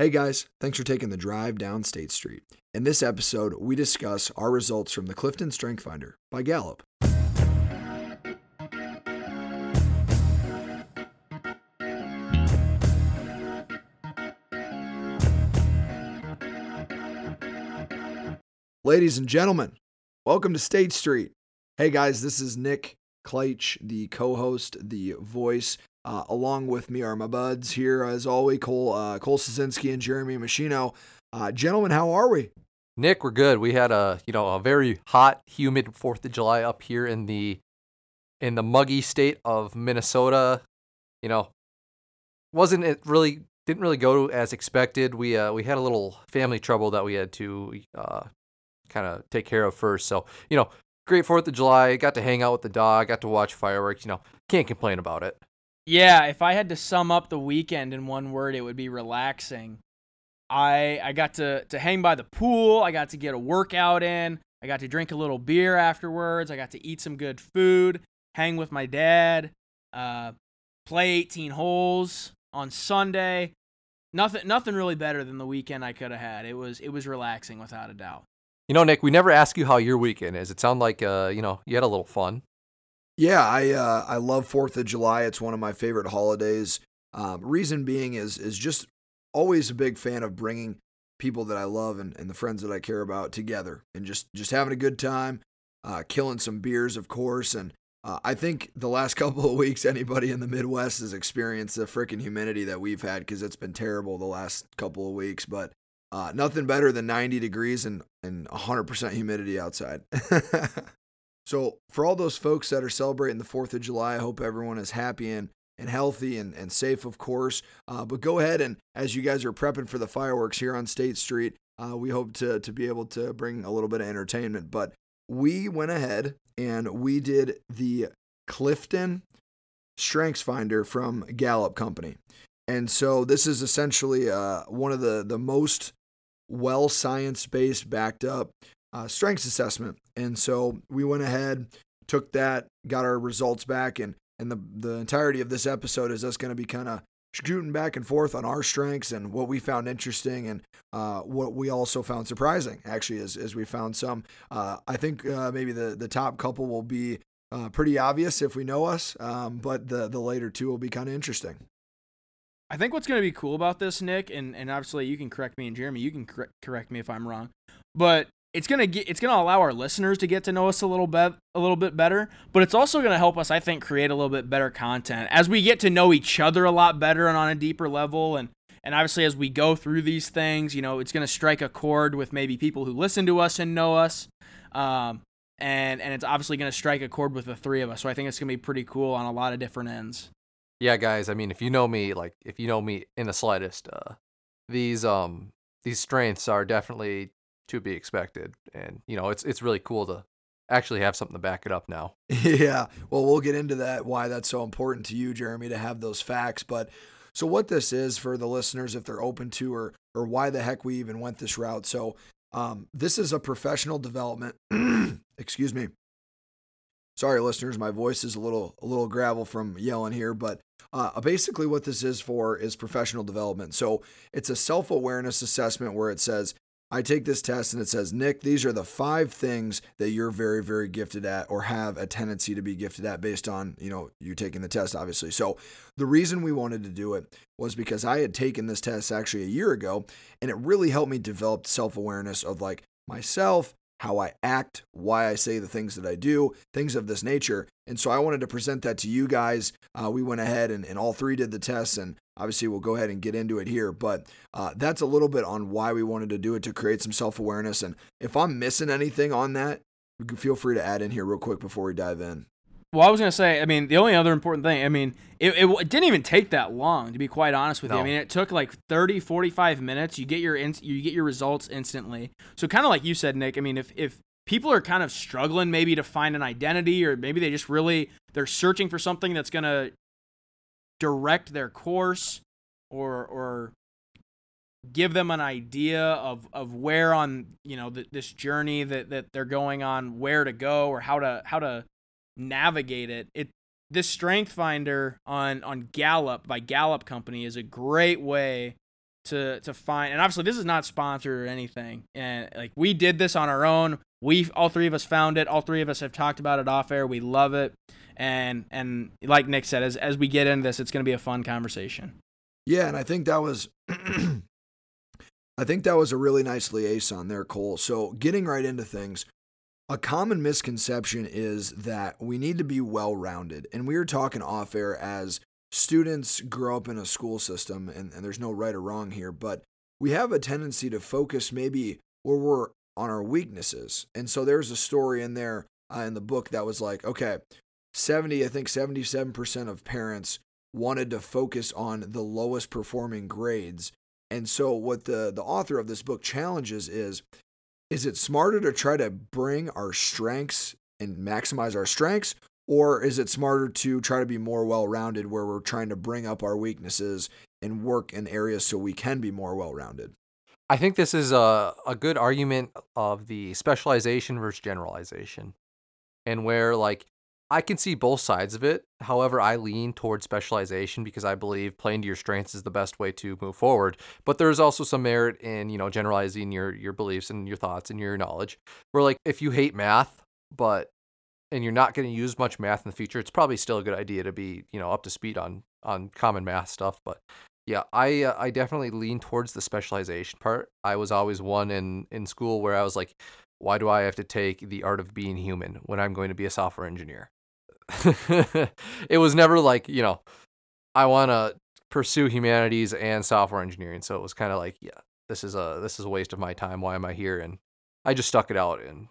Hey guys, thanks for taking the drive down State Street. In this episode, we discuss our results from the Clifton Strength Finder by Gallup. Ladies and gentlemen, welcome to State Street. Hey guys, this is Nick Kleitch, the co host, the voice. Uh, along with me are my buds here, as always, Cole, uh, Cole Sazinski and Jeremy Machino. Uh, gentlemen, how are we? Nick, we're good. We had a you know a very hot, humid Fourth of July up here in the in the muggy state of Minnesota. You know, wasn't it really didn't really go as expected. We uh, we had a little family trouble that we had to uh, kind of take care of first. So you know, great Fourth of July. Got to hang out with the dog. Got to watch fireworks. You know, can't complain about it. Yeah, if I had to sum up the weekend in one word, it would be relaxing. I I got to to hang by the pool. I got to get a workout in. I got to drink a little beer afterwards. I got to eat some good food, hang with my dad, uh, play 18 holes on Sunday. Nothing nothing really better than the weekend I could have had. It was it was relaxing without a doubt. You know, Nick, we never ask you how your weekend is. It sounded like uh, you know, you had a little fun. Yeah, I uh, I love Fourth of July. It's one of my favorite holidays. Um, reason being is is just always a big fan of bringing people that I love and, and the friends that I care about together and just just having a good time, uh, killing some beers, of course. And uh, I think the last couple of weeks, anybody in the Midwest has experienced the freaking humidity that we've had because it's been terrible the last couple of weeks. But uh, nothing better than 90 degrees and, and 100% humidity outside. So, for all those folks that are celebrating the 4th of July, I hope everyone is happy and, and healthy and, and safe, of course. Uh, but go ahead and as you guys are prepping for the fireworks here on State Street, uh, we hope to, to be able to bring a little bit of entertainment. But we went ahead and we did the Clifton Strengths Finder from Gallup Company. And so this is essentially uh, one of the, the most well science based, backed up uh, strengths assessment. And so we went ahead, took that, got our results back, and and the the entirety of this episode is us going to be kind of shooting back and forth on our strengths and what we found interesting and uh, what we also found surprising. Actually, as as we found some, uh, I think uh, maybe the the top couple will be. Uh, pretty obvious if we know us, um, but the the later two will be kind of interesting. I think what's going to be cool about this, Nick, and, and obviously you can correct me, and Jeremy, you can cor- correct me if I'm wrong, but it's gonna get it's gonna allow our listeners to get to know us a little bit a little bit better but it's also gonna help us i think create a little bit better content. As we get to know each other a lot better and on a deeper level and and obviously as we go through these things you know it's gonna strike a chord with maybe people who listen to us and know us um, and and it's obviously gonna strike a chord with the three of us so i think it's gonna be pretty cool on a lot of different ends. Yeah guys i mean if you know me like if you know me in the slightest uh these um these strengths are definitely to be expected. And you know, it's it's really cool to actually have something to back it up now. Yeah. Well, we'll get into that why that's so important to you, Jeremy, to have those facts, but so what this is for the listeners if they're open to or or why the heck we even went this route. So um, this is a professional development. excuse me. Sorry, listeners, my voice is a little a little gravel from yelling here, but uh, basically what this is for is professional development. So it's a self awareness assessment where it says I take this test and it says, Nick, these are the five things that you're very, very gifted at or have a tendency to be gifted at based on, you know, you taking the test, obviously. So the reason we wanted to do it was because I had taken this test actually a year ago and it really helped me develop self awareness of like myself, how I act, why I say the things that I do, things of this nature. And so I wanted to present that to you guys. Uh, we went ahead and, and all three did the tests and Obviously, we'll go ahead and get into it here, but uh, that's a little bit on why we wanted to do it to create some self awareness. And if I'm missing anything on that, feel free to add in here real quick before we dive in. Well, I was gonna say, I mean, the only other important thing, I mean, it, it, it, didn't even take that long to be quite honest with no. you. I mean, it took like 30, 45 minutes. You get your in, you get your results instantly. So kind of like you said, Nick. I mean, if if people are kind of struggling maybe to find an identity, or maybe they just really they're searching for something that's gonna direct their course or or give them an idea of of where on you know this journey that that they're going on where to go or how to how to navigate it. It this strength finder on on Gallup by Gallup company is a great way to to find and obviously this is not sponsored or anything and like we did this on our own. We all three of us found it. All three of us have talked about it off air. We love it and and like nick said as, as we get into this it's going to be a fun conversation yeah and i think that was i think that was a really nice liaison there cole so getting right into things a common misconception is that we need to be well rounded. And we were talking off air as students grow up in a school system, and, and there's no right or wrong here, but we have a tendency to focus maybe where we're on our weaknesses. And so there's a story in there uh, in the book that was like, okay, 70, I think 77% of parents wanted to focus on the lowest performing grades. And so what the the author of this book challenges is is it smarter to try to bring our strengths and maximize our strengths or is it smarter to try to be more well-rounded where we're trying to bring up our weaknesses and work in areas so we can be more well-rounded i think this is a, a good argument of the specialization versus generalization and where like I can see both sides of it. However, I lean towards specialization because I believe playing to your strengths is the best way to move forward. But there's also some merit in, you know, generalizing your your beliefs and your thoughts and your knowledge. Where like if you hate math, but and you're not going to use much math in the future, it's probably still a good idea to be, you know, up to speed on on common math stuff, but yeah, I uh, I definitely lean towards the specialization part. I was always one in in school where I was like, why do I have to take the art of being human when I'm going to be a software engineer? it was never like, you know, I want to pursue humanities and software engineering. So it was kind of like, yeah, this is a this is a waste of my time. Why am I here? And I just stuck it out and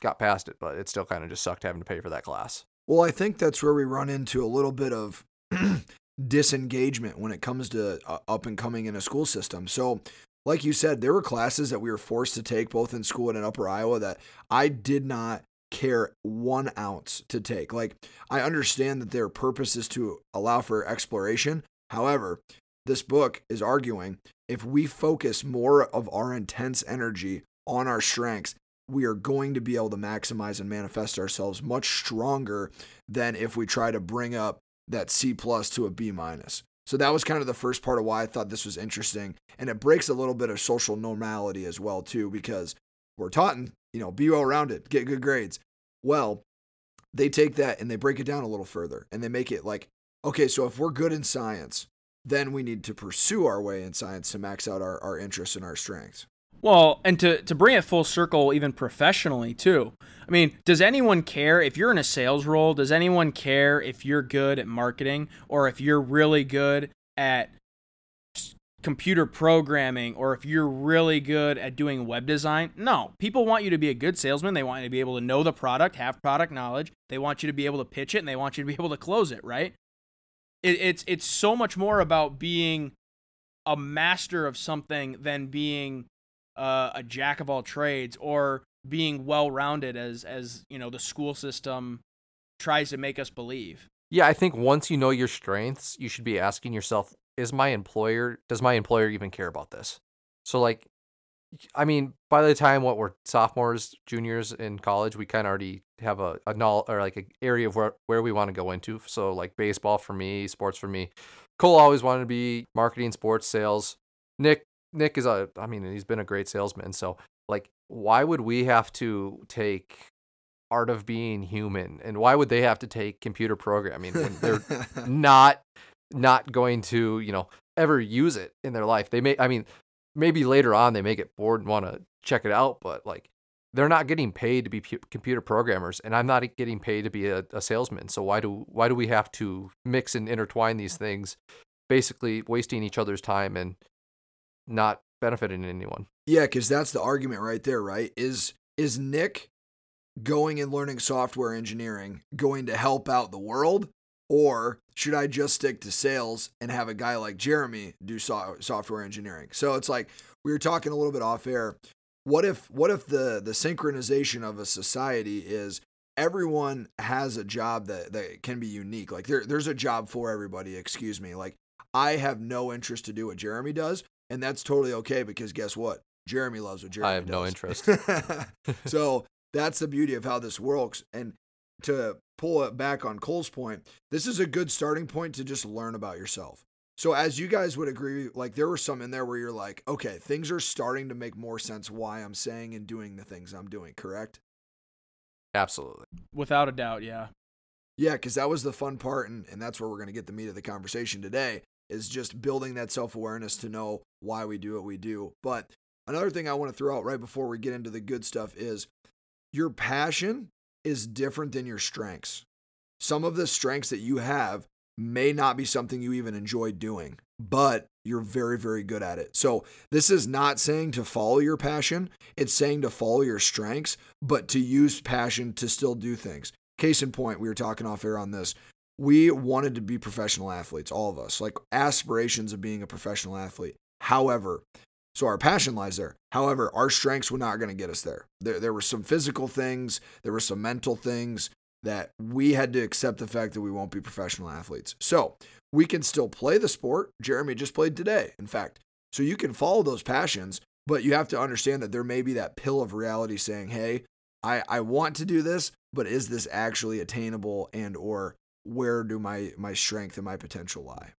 got past it, but it still kind of just sucked having to pay for that class. Well, I think that's where we run into a little bit of disengagement when it comes to uh, up and coming in a school system. So, like you said, there were classes that we were forced to take both in school and in Upper Iowa that I did not care one ounce to take. Like, I understand that their purpose is to allow for exploration. However, this book is arguing if we focus more of our intense energy on our strengths, we are going to be able to maximize and manifest ourselves much stronger than if we try to bring up that C plus to a B minus. So that was kind of the first part of why I thought this was interesting. And it breaks a little bit of social normality as well, too, because we're taught you know, be well rounded, get good grades. Well, they take that and they break it down a little further and they make it like, okay, so if we're good in science, then we need to pursue our way in science to max out our, our interests and our strengths. Well, and to, to bring it full circle, even professionally, too. I mean, does anyone care if you're in a sales role? Does anyone care if you're good at marketing or if you're really good at computer programming or if you're really good at doing web design. No, people want you to be a good salesman. They want you to be able to know the product, have product knowledge. They want you to be able to pitch it and they want you to be able to close it, right? It, it's it's so much more about being a master of something than being uh, a jack of all trades or being well-rounded as as you know the school system tries to make us believe. Yeah, I think once you know your strengths, you should be asking yourself, is my employer does my employer even care about this? So like I mean, by the time what we're sophomores, juniors in college, we kind of already have a, a null or like an area of where, where we want to go into. So like baseball for me, sports for me. Cole always wanted to be marketing, sports, sales. Nick Nick is a I mean, he's been a great salesman. So like why would we have to take art of being human and why would they have to take computer programming when they're not not going to, you know, ever use it in their life. They may, I mean, maybe later on they may get bored and want to check it out, but like they're not getting paid to be pu- computer programmers, and I'm not getting paid to be a, a salesman. So why do why do we have to mix and intertwine these things, basically wasting each other's time and not benefiting anyone? Yeah, because that's the argument right there, right? Is is Nick going and learning software engineering going to help out the world or should I just stick to sales and have a guy like Jeremy do so- software engineering? So it's like we were talking a little bit off air. What if what if the the synchronization of a society is everyone has a job that, that can be unique. Like there there's a job for everybody, excuse me. Like I have no interest to do what Jeremy does, and that's totally okay because guess what? Jeremy loves what Jeremy does. I have does. no interest. so that's the beauty of how this works. And to pull it back on Cole's point, this is a good starting point to just learn about yourself. So as you guys would agree, like there were some in there where you're like, okay, things are starting to make more sense why I'm saying and doing the things I'm doing, correct? Absolutely. Without a doubt, yeah. Yeah, because that was the fun part, and, and that's where we're going to get the meat of the conversation today is just building that self awareness to know why we do what we do. But another thing I want to throw out right before we get into the good stuff is your passion is different than your strengths. Some of the strengths that you have may not be something you even enjoy doing, but you're very, very good at it. So, this is not saying to follow your passion, it's saying to follow your strengths, but to use passion to still do things. Case in point, we were talking off air on this. We wanted to be professional athletes, all of us, like aspirations of being a professional athlete. However, so our passion lies there. However, our strengths were not going to get us there. There, there were some physical things, there were some mental things, that we had to accept the fact that we won't be professional athletes. So we can still play the sport. Jeremy just played today, in fact. So you can follow those passions, but you have to understand that there may be that pill of reality saying, hey, I, I want to do this, but is this actually attainable and or where do my my strength and my potential lie?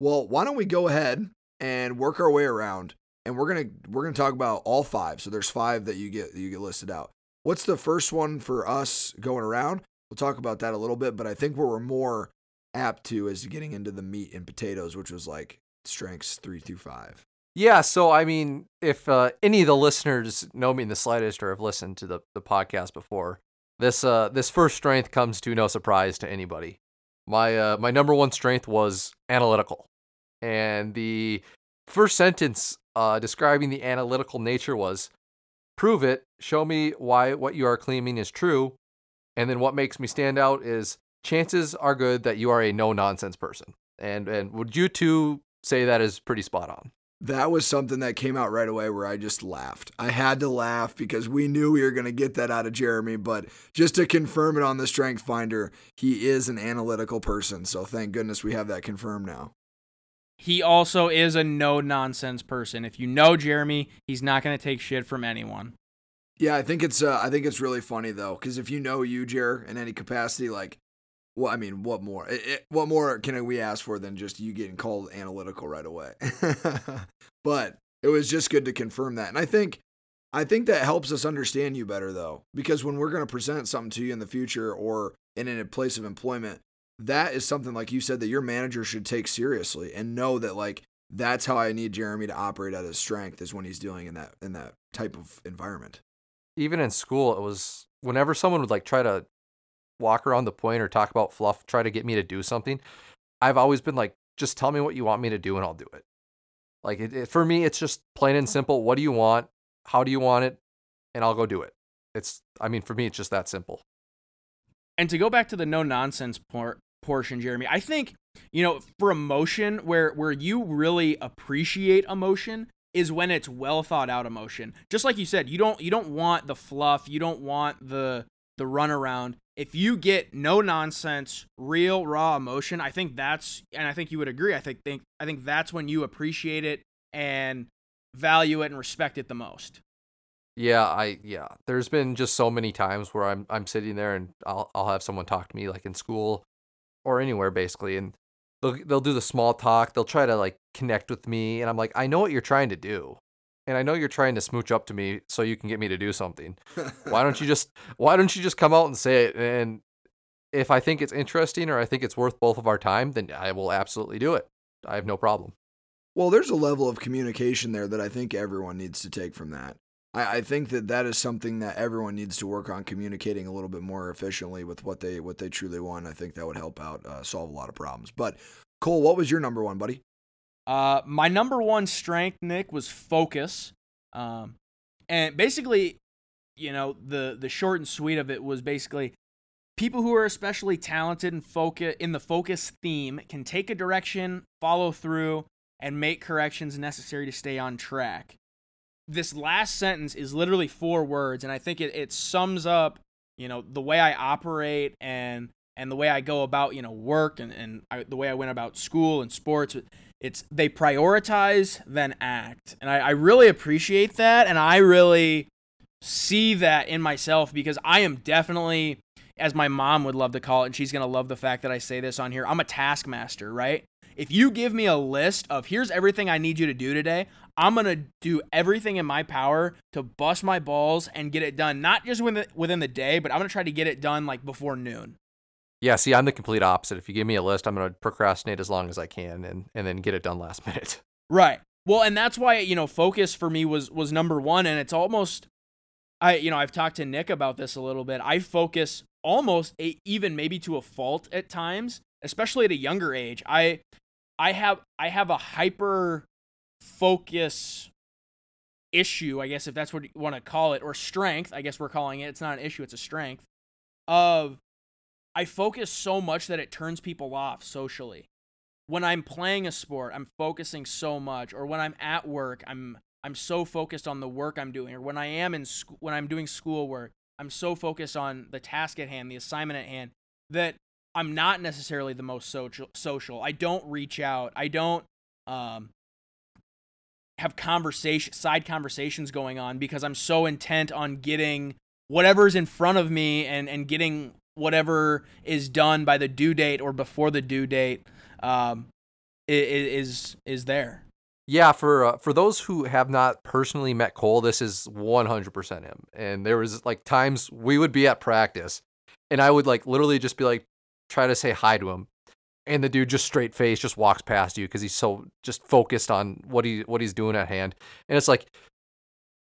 Well, why don't we go ahead and work our way around and we're gonna we're gonna talk about all five. So there's five that you get you get listed out. What's the first one for us going around? We'll talk about that a little bit, but I think where we're more apt to is getting into the meat and potatoes, which was like strengths three through five. Yeah, so I mean, if uh, any of the listeners know me in the slightest or have listened to the, the podcast before, this uh, this first strength comes to no surprise to anybody. My uh, my number one strength was analytical, and the first sentence uh, describing the analytical nature was, "Prove it. Show me why what you are claiming is true, and then what makes me stand out is chances are good that you are a no nonsense person. And and would you two say that is pretty spot on? That was something that came out right away where I just laughed. I had to laugh because we knew we were going to get that out of Jeremy, but just to confirm it on the Strength Finder, he is an analytical person. So thank goodness we have that confirmed now. He also is a no nonsense person. If you know Jeremy, he's not going to take shit from anyone. Yeah, I think it's uh, I think it's really funny though, because if you know you, Jer, in any capacity, like, well, I mean, what more? It, it, what more can we ask for than just you getting called analytical right away? but it was just good to confirm that, and I think I think that helps us understand you better though, because when we're going to present something to you in the future or in a place of employment, that is something like you said that your manager should take seriously and know that like that's how I need Jeremy to operate at his strength is when he's dealing in that in that type of environment even in school, it was whenever someone would like try to walk around the point or talk about fluff, try to get me to do something, I've always been like, just tell me what you want me to do and I'll do it. Like it, it, for me, it's just plain and simple. What do you want? How do you want it? And I'll go do it. It's, I mean, for me, it's just that simple. And to go back to the no nonsense part portion, Jeremy, I think you know for emotion where where you really appreciate emotion is when it's well thought out emotion. Just like you said, you don't you don't want the fluff, you don't want the the runaround. If you get no nonsense, real raw emotion, I think that's and I think you would agree. I think think I think that's when you appreciate it and value it and respect it the most. Yeah, I yeah. There's been just so many times where I'm I'm sitting there and I'll I'll have someone talk to me like in school or anywhere basically and they'll they'll do the small talk. They'll try to like connect with me, and I'm like, I know what you're trying to do, and I know you're trying to smooch up to me so you can get me to do something. why don't you just Why don't you just come out and say it? And if I think it's interesting or I think it's worth both of our time, then I will absolutely do it. I have no problem. Well, there's a level of communication there that I think everyone needs to take from that. I, I think that that is something that everyone needs to work on communicating a little bit more efficiently with what they what they truly want. I think that would help out uh, solve a lot of problems. But Cole, what was your number one, buddy? Uh, my number one strength, Nick, was focus. Um, and basically, you know, the the short and sweet of it was basically people who are especially talented and focus in the focus theme can take a direction, follow through, and make corrections necessary to stay on track this last sentence is literally four words, and I think it, it sums up, you know, the way I operate and and the way I go about, you know, work and, and I, the way I went about school and sports. It's they prioritize, then act. And I, I really appreciate that. And I really see that in myself because I am definitely, as my mom would love to call it, and she's going to love the fact that I say this on here, I'm a taskmaster, right? If you give me a list of here's everything I need you to do today, I'm gonna do everything in my power to bust my balls and get it done. Not just within the, within the day, but I'm gonna try to get it done like before noon. Yeah, see, I'm the complete opposite. If you give me a list, I'm gonna procrastinate as long as I can and and then get it done last minute. Right. Well, and that's why you know focus for me was was number one, and it's almost I you know I've talked to Nick about this a little bit. I focus almost a, even maybe to a fault at times, especially at a younger age. I I have I have a hyper focus issue, I guess if that's what you want to call it, or strength. I guess we're calling it. It's not an issue; it's a strength. Of I focus so much that it turns people off socially. When I'm playing a sport, I'm focusing so much, or when I'm at work, I'm I'm so focused on the work I'm doing, or when I am in school, when I'm doing schoolwork, I'm so focused on the task at hand, the assignment at hand, that I'm not necessarily the most social. Social. I don't reach out. I don't um, have conversation, side conversations going on because I'm so intent on getting whatever's in front of me and and getting whatever is done by the due date or before the due date um, is is there. Yeah, for uh, for those who have not personally met Cole, this is 100% him. And there was like times we would be at practice and I would like literally just be like try to say hi to him. And the dude just straight face just walks past you because he's so just focused on what he what he's doing at hand. And it's like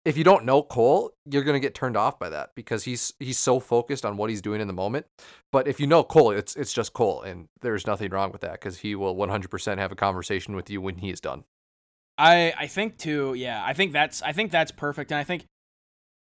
if you don't know Cole, you're gonna get turned off by that because he's he's so focused on what he's doing in the moment. But if you know Cole, it's it's just Cole, and there's nothing wrong with that because he will 100% have a conversation with you when he is done. I I think too. Yeah, I think that's I think that's perfect, and I think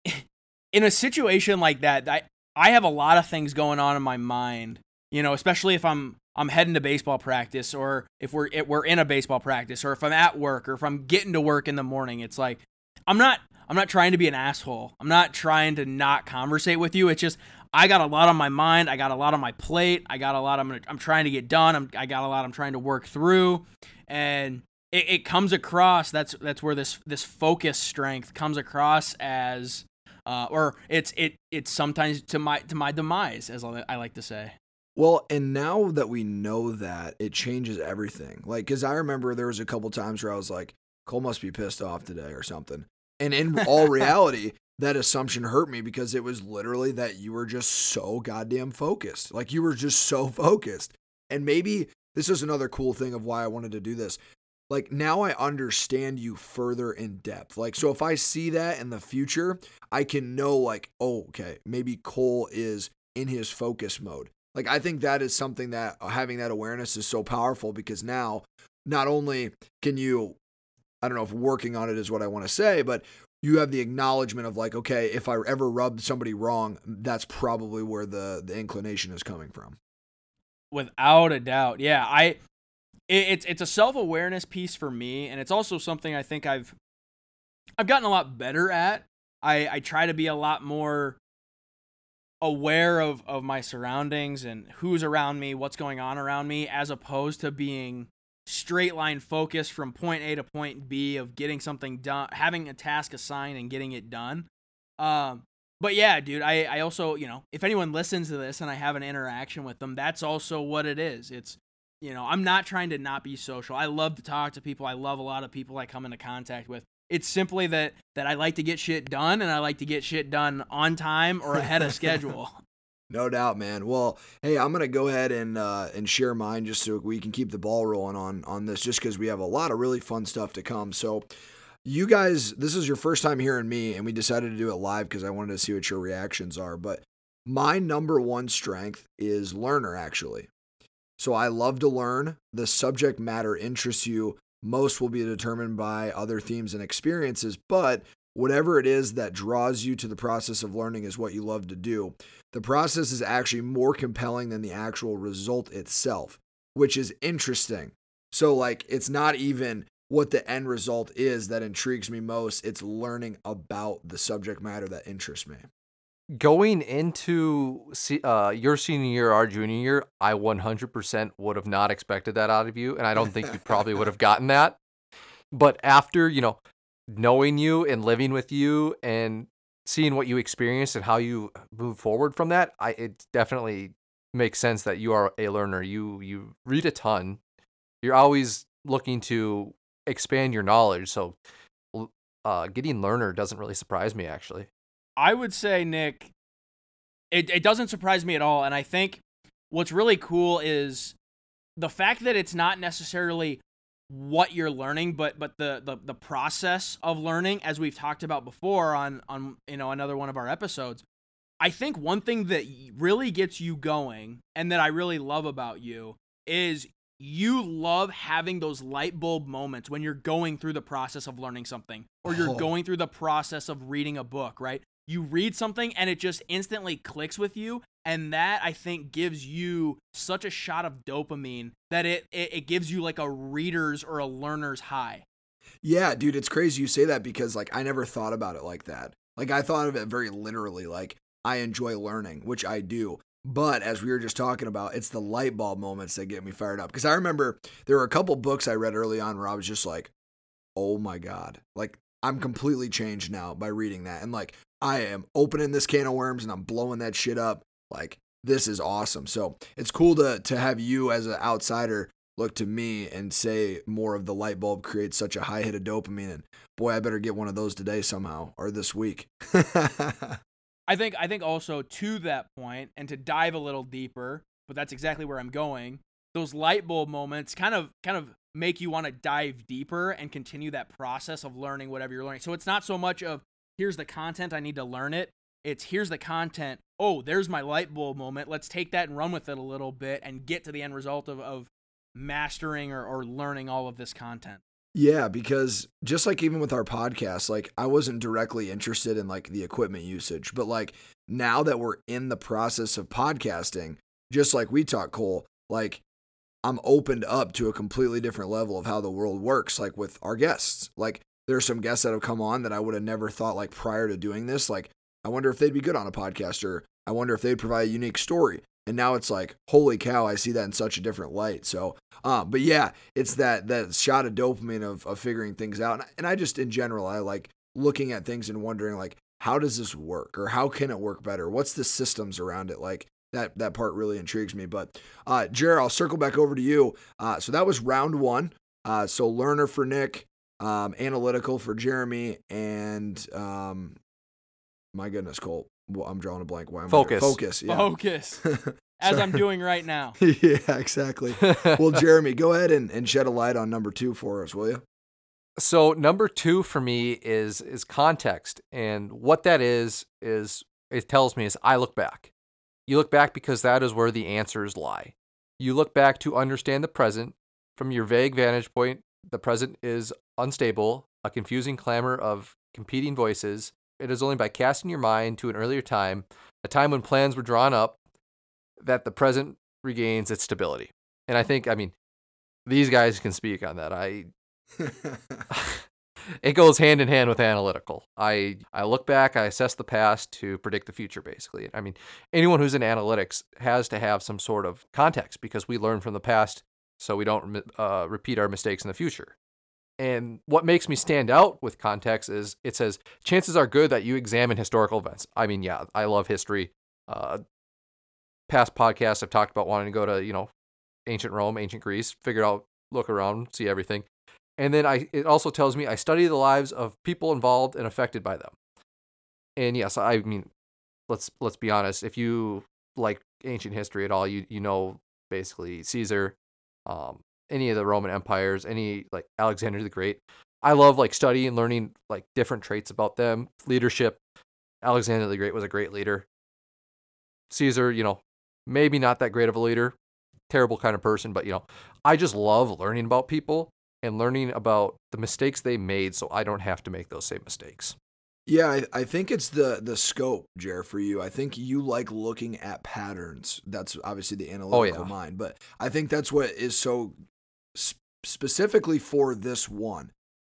in a situation like that, I I have a lot of things going on in my mind. You know, especially if I'm I'm heading to baseball practice, or if we're we're in a baseball practice, or if I'm at work, or if I'm getting to work in the morning. It's like I'm not I'm not trying to be an asshole. I'm not trying to not conversate with you. It's just I got a lot on my mind. I got a lot on my plate. I got a lot I'm I'm trying to get done. I'm, I got a lot I'm trying to work through, and it, it comes across that's that's where this this focus strength comes across as uh, or it's it it's sometimes to my to my demise as I like to say. Well, and now that we know that, it changes everything. Like, cause I remember there was a couple times where I was like, Cole must be pissed off today or something. And in all reality, that assumption hurt me because it was literally that you were just so goddamn focused. Like you were just so focused. And maybe this is another cool thing of why I wanted to do this like now I understand you further in depth. Like, so if I see that in the future, I can know, like, oh, okay, maybe Cole is in his focus mode. Like, I think that is something that uh, having that awareness is so powerful because now not only can you, I don't know if working on it is what I want to say, but you have the acknowledgement of like, okay, if I ever rubbed somebody wrong, that's probably where the the inclination is coming from. Without a doubt, yeah. I it, it's it's a self awareness piece for me, and it's also something I think I've I've gotten a lot better at. I I try to be a lot more aware of of my surroundings and who's around me, what's going on around me, as opposed to being straight line focused from point A to point B of getting something done, having a task assigned and getting it done. Um, but yeah, dude, I, I also, you know, if anyone listens to this and I have an interaction with them, that's also what it is. It's you know, I'm not trying to not be social. I love to talk to people. I love a lot of people I come into contact with. It's simply that that I like to get shit done and I like to get shit done on time or ahead of schedule. No doubt, man. Well, hey, I'm gonna go ahead and uh, and share mine just so we can keep the ball rolling on on this, just because we have a lot of really fun stuff to come. So, you guys, this is your first time hearing me, and we decided to do it live because I wanted to see what your reactions are. But my number one strength is learner, actually. So I love to learn. The subject matter interests you. Most will be determined by other themes and experiences, but whatever it is that draws you to the process of learning is what you love to do. The process is actually more compelling than the actual result itself, which is interesting. So, like, it's not even what the end result is that intrigues me most, it's learning about the subject matter that interests me going into uh, your senior year, our junior year, I 100% would have not expected that out of you, and I don't think you probably would have gotten that. But after you know, knowing you and living with you and seeing what you experienced and how you move forward from that, I it definitely makes sense that you are a learner. You you read a ton, you're always looking to expand your knowledge. So, uh, getting learner doesn't really surprise me actually. I would say, Nick, it, it doesn't surprise me at all. And I think what's really cool is the fact that it's not necessarily what you're learning, but but the, the the process of learning, as we've talked about before on on you know another one of our episodes. I think one thing that really gets you going and that I really love about you is you love having those light bulb moments when you're going through the process of learning something or you're oh. going through the process of reading a book, right? You read something and it just instantly clicks with you and that I think gives you such a shot of dopamine that it, it, it gives you like a reader's or a learner's high. Yeah, dude, it's crazy you say that because like I never thought about it like that. Like I thought of it very literally like I enjoy learning, which I do. But as we were just talking about, it's the light bulb moments that get me fired up. Because I remember there were a couple books I read early on where I was just like, oh my God. Like, I'm completely changed now by reading that. And like, I am opening this can of worms and I'm blowing that shit up. Like, this is awesome. So it's cool to to have you as an outsider look to me and say more of the light bulb creates such a high hit of dopamine. And boy, I better get one of those today somehow or this week. I think I think also to that point and to dive a little deeper, but that's exactly where I'm going. Those light bulb moments kind of kind of make you want to dive deeper and continue that process of learning whatever you're learning. So it's not so much of here's the content I need to learn it. It's here's the content. Oh, there's my light bulb moment. Let's take that and run with it a little bit and get to the end result of, of mastering or, or learning all of this content. Yeah, because just like even with our podcast, like I wasn't directly interested in like the equipment usage, but like now that we're in the process of podcasting, just like we talk, Cole, like I'm opened up to a completely different level of how the world works, like with our guests. Like there's some guests that have come on that I would have never thought like prior to doing this. Like I wonder if they'd be good on a podcast or I wonder if they'd provide a unique story. And now it's like holy cow i see that in such a different light. So uh, but yeah it's that that shot of dopamine of, of figuring things out. And, and i just in general i like looking at things and wondering like how does this work? Or how can it work better? What's the systems around it? Like that that part really intrigues me but uh jared i'll circle back over to you uh so that was round one uh so learner for nick um analytical for jeremy and um my goodness Colt, well, I'm drawing a blank. Why am focus? Focus. Yeah. Focus. As I'm doing right now. yeah, exactly. well, Jeremy, go ahead and, and shed a light on number two for us, will you? So number two for me is is context, and what that is is it tells me is I look back. You look back because that is where the answers lie. You look back to understand the present from your vague vantage point. The present is unstable, a confusing clamor of competing voices, it is only by casting your mind to an earlier time, a time when plans were drawn up, that the present regains its stability. And I think, I mean, these guys can speak on that. I it goes hand in hand with analytical. I I look back, I assess the past to predict the future basically. I mean, anyone who's in analytics has to have some sort of context because we learn from the past so we don't uh, repeat our mistakes in the future. And what makes me stand out with context is it says chances are good that you examine historical events. I mean, yeah, I love history. Uh, past podcasts I've talked about wanting to go to, you know, ancient Rome, ancient Greece, figure out, look around, see everything. And then I it also tells me I study the lives of people involved and affected by them. And yes, I mean, let's let's be honest. If you like ancient history at all, you you know basically Caesar, um, any of the Roman empires, any like Alexander the Great. I love like studying learning like different traits about them. Leadership. Alexander the Great was a great leader. Caesar, you know, maybe not that great of a leader, terrible kind of person, but you know, I just love learning about people and learning about the mistakes they made so I don't have to make those same mistakes. Yeah, I, I think it's the the scope, Jer, for you. I think you like looking at patterns. That's obviously the analytical oh, yeah. mind, but I think that's what is so specifically for this one,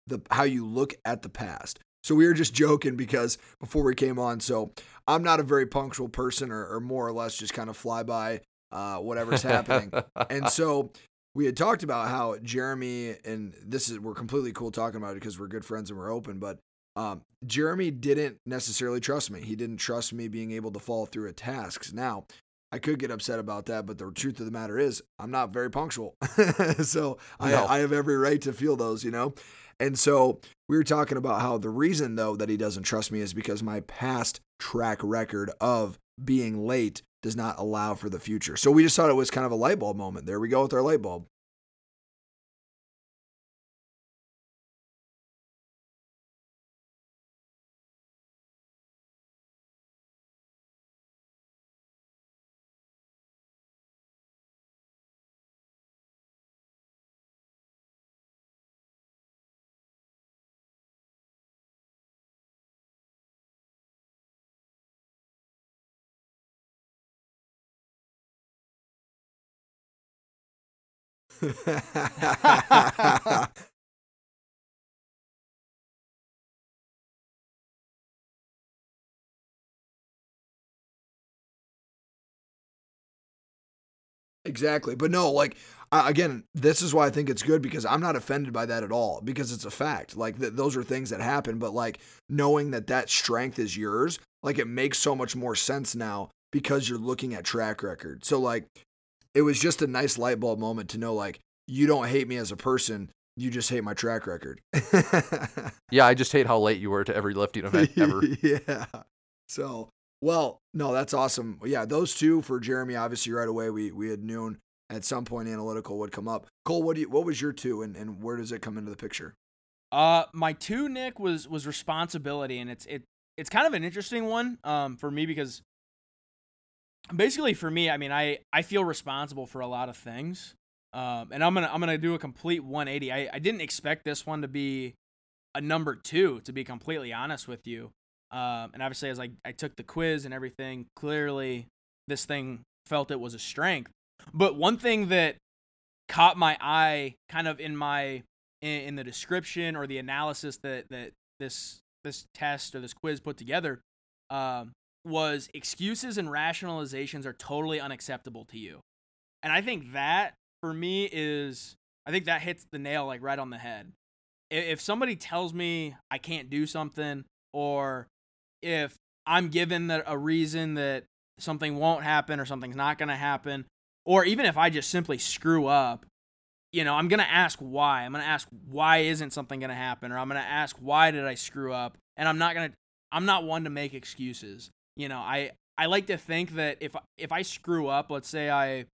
the how you look at the past. So we were just joking because before we came on, so I'm not a very punctual person, or, or more or less just kind of fly by uh, whatever's happening. and so we had talked about how Jeremy and this is we're completely cool talking about it because we're good friends and we're open, but um, Jeremy didn't necessarily trust me. He didn't trust me being able to follow through at tasks. Now, I could get upset about that, but the truth of the matter is, I'm not very punctual. so I, I have every right to feel those, you know? And so we were talking about how the reason, though, that he doesn't trust me is because my past track record of being late does not allow for the future. So we just thought it was kind of a light bulb moment. There we go with our light bulb. Exactly. But no, like uh, again, this is why I think it's good because I'm not offended by that at all because it's a fact. Like th- those are things that happen, but like knowing that that strength is yours, like it makes so much more sense now because you're looking at track record. So like it was just a nice light bulb moment to know like you don't hate me as a person, you just hate my track record. Yeah, I just hate how late you were to every lifting event ever. yeah. So, well, no, that's awesome. Yeah, those two for Jeremy, obviously right away we we had noon at some point analytical would come up. Cole, what do you what was your two and, and where does it come into the picture? Uh, my two, Nick, was was responsibility, and it's it it's kind of an interesting one um for me because basically for me, I mean, I I feel responsible for a lot of things, um, and I'm gonna I'm gonna do a complete 180. I I didn't expect this one to be a number two, to be completely honest with you. Um, and obviously, as I I took the quiz and everything, clearly this thing felt it was a strength. But one thing that caught my eye, kind of in my in, in the description or the analysis that that this this test or this quiz put together um, was excuses and rationalizations are totally unacceptable to you and i think that for me is i think that hits the nail like right on the head if somebody tells me i can't do something or if i'm given that a reason that something won't happen or something's not going to happen or even if i just simply screw up you know, I'm going to ask why. I'm going to ask why isn't something going to happen or I'm going to ask why did I screw up? And I'm not going to I'm not one to make excuses. You know, I I like to think that if if I screw up, let's say I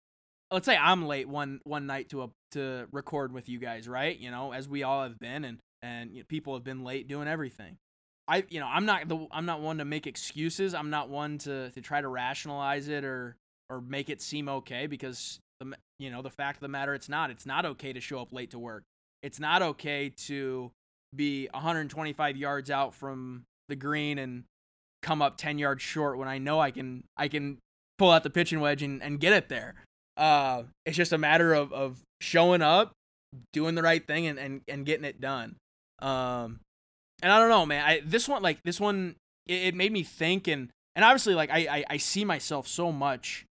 let's say I'm late one one night to a to record with you guys, right? You know, as we all have been and and you know, people have been late doing everything. I you know, I'm not the I'm not one to make excuses. I'm not one to to try to rationalize it or or make it seem okay because the you know the fact of the matter it's not it's not okay to show up late to work it's not okay to be 125 yards out from the green and come up 10 yards short when i know i can i can pull out the pitching wedge and, and get it there uh it's just a matter of of showing up doing the right thing and and, and getting it done um and i don't know man i this one like this one it, it made me think and and obviously like I, I i see myself so much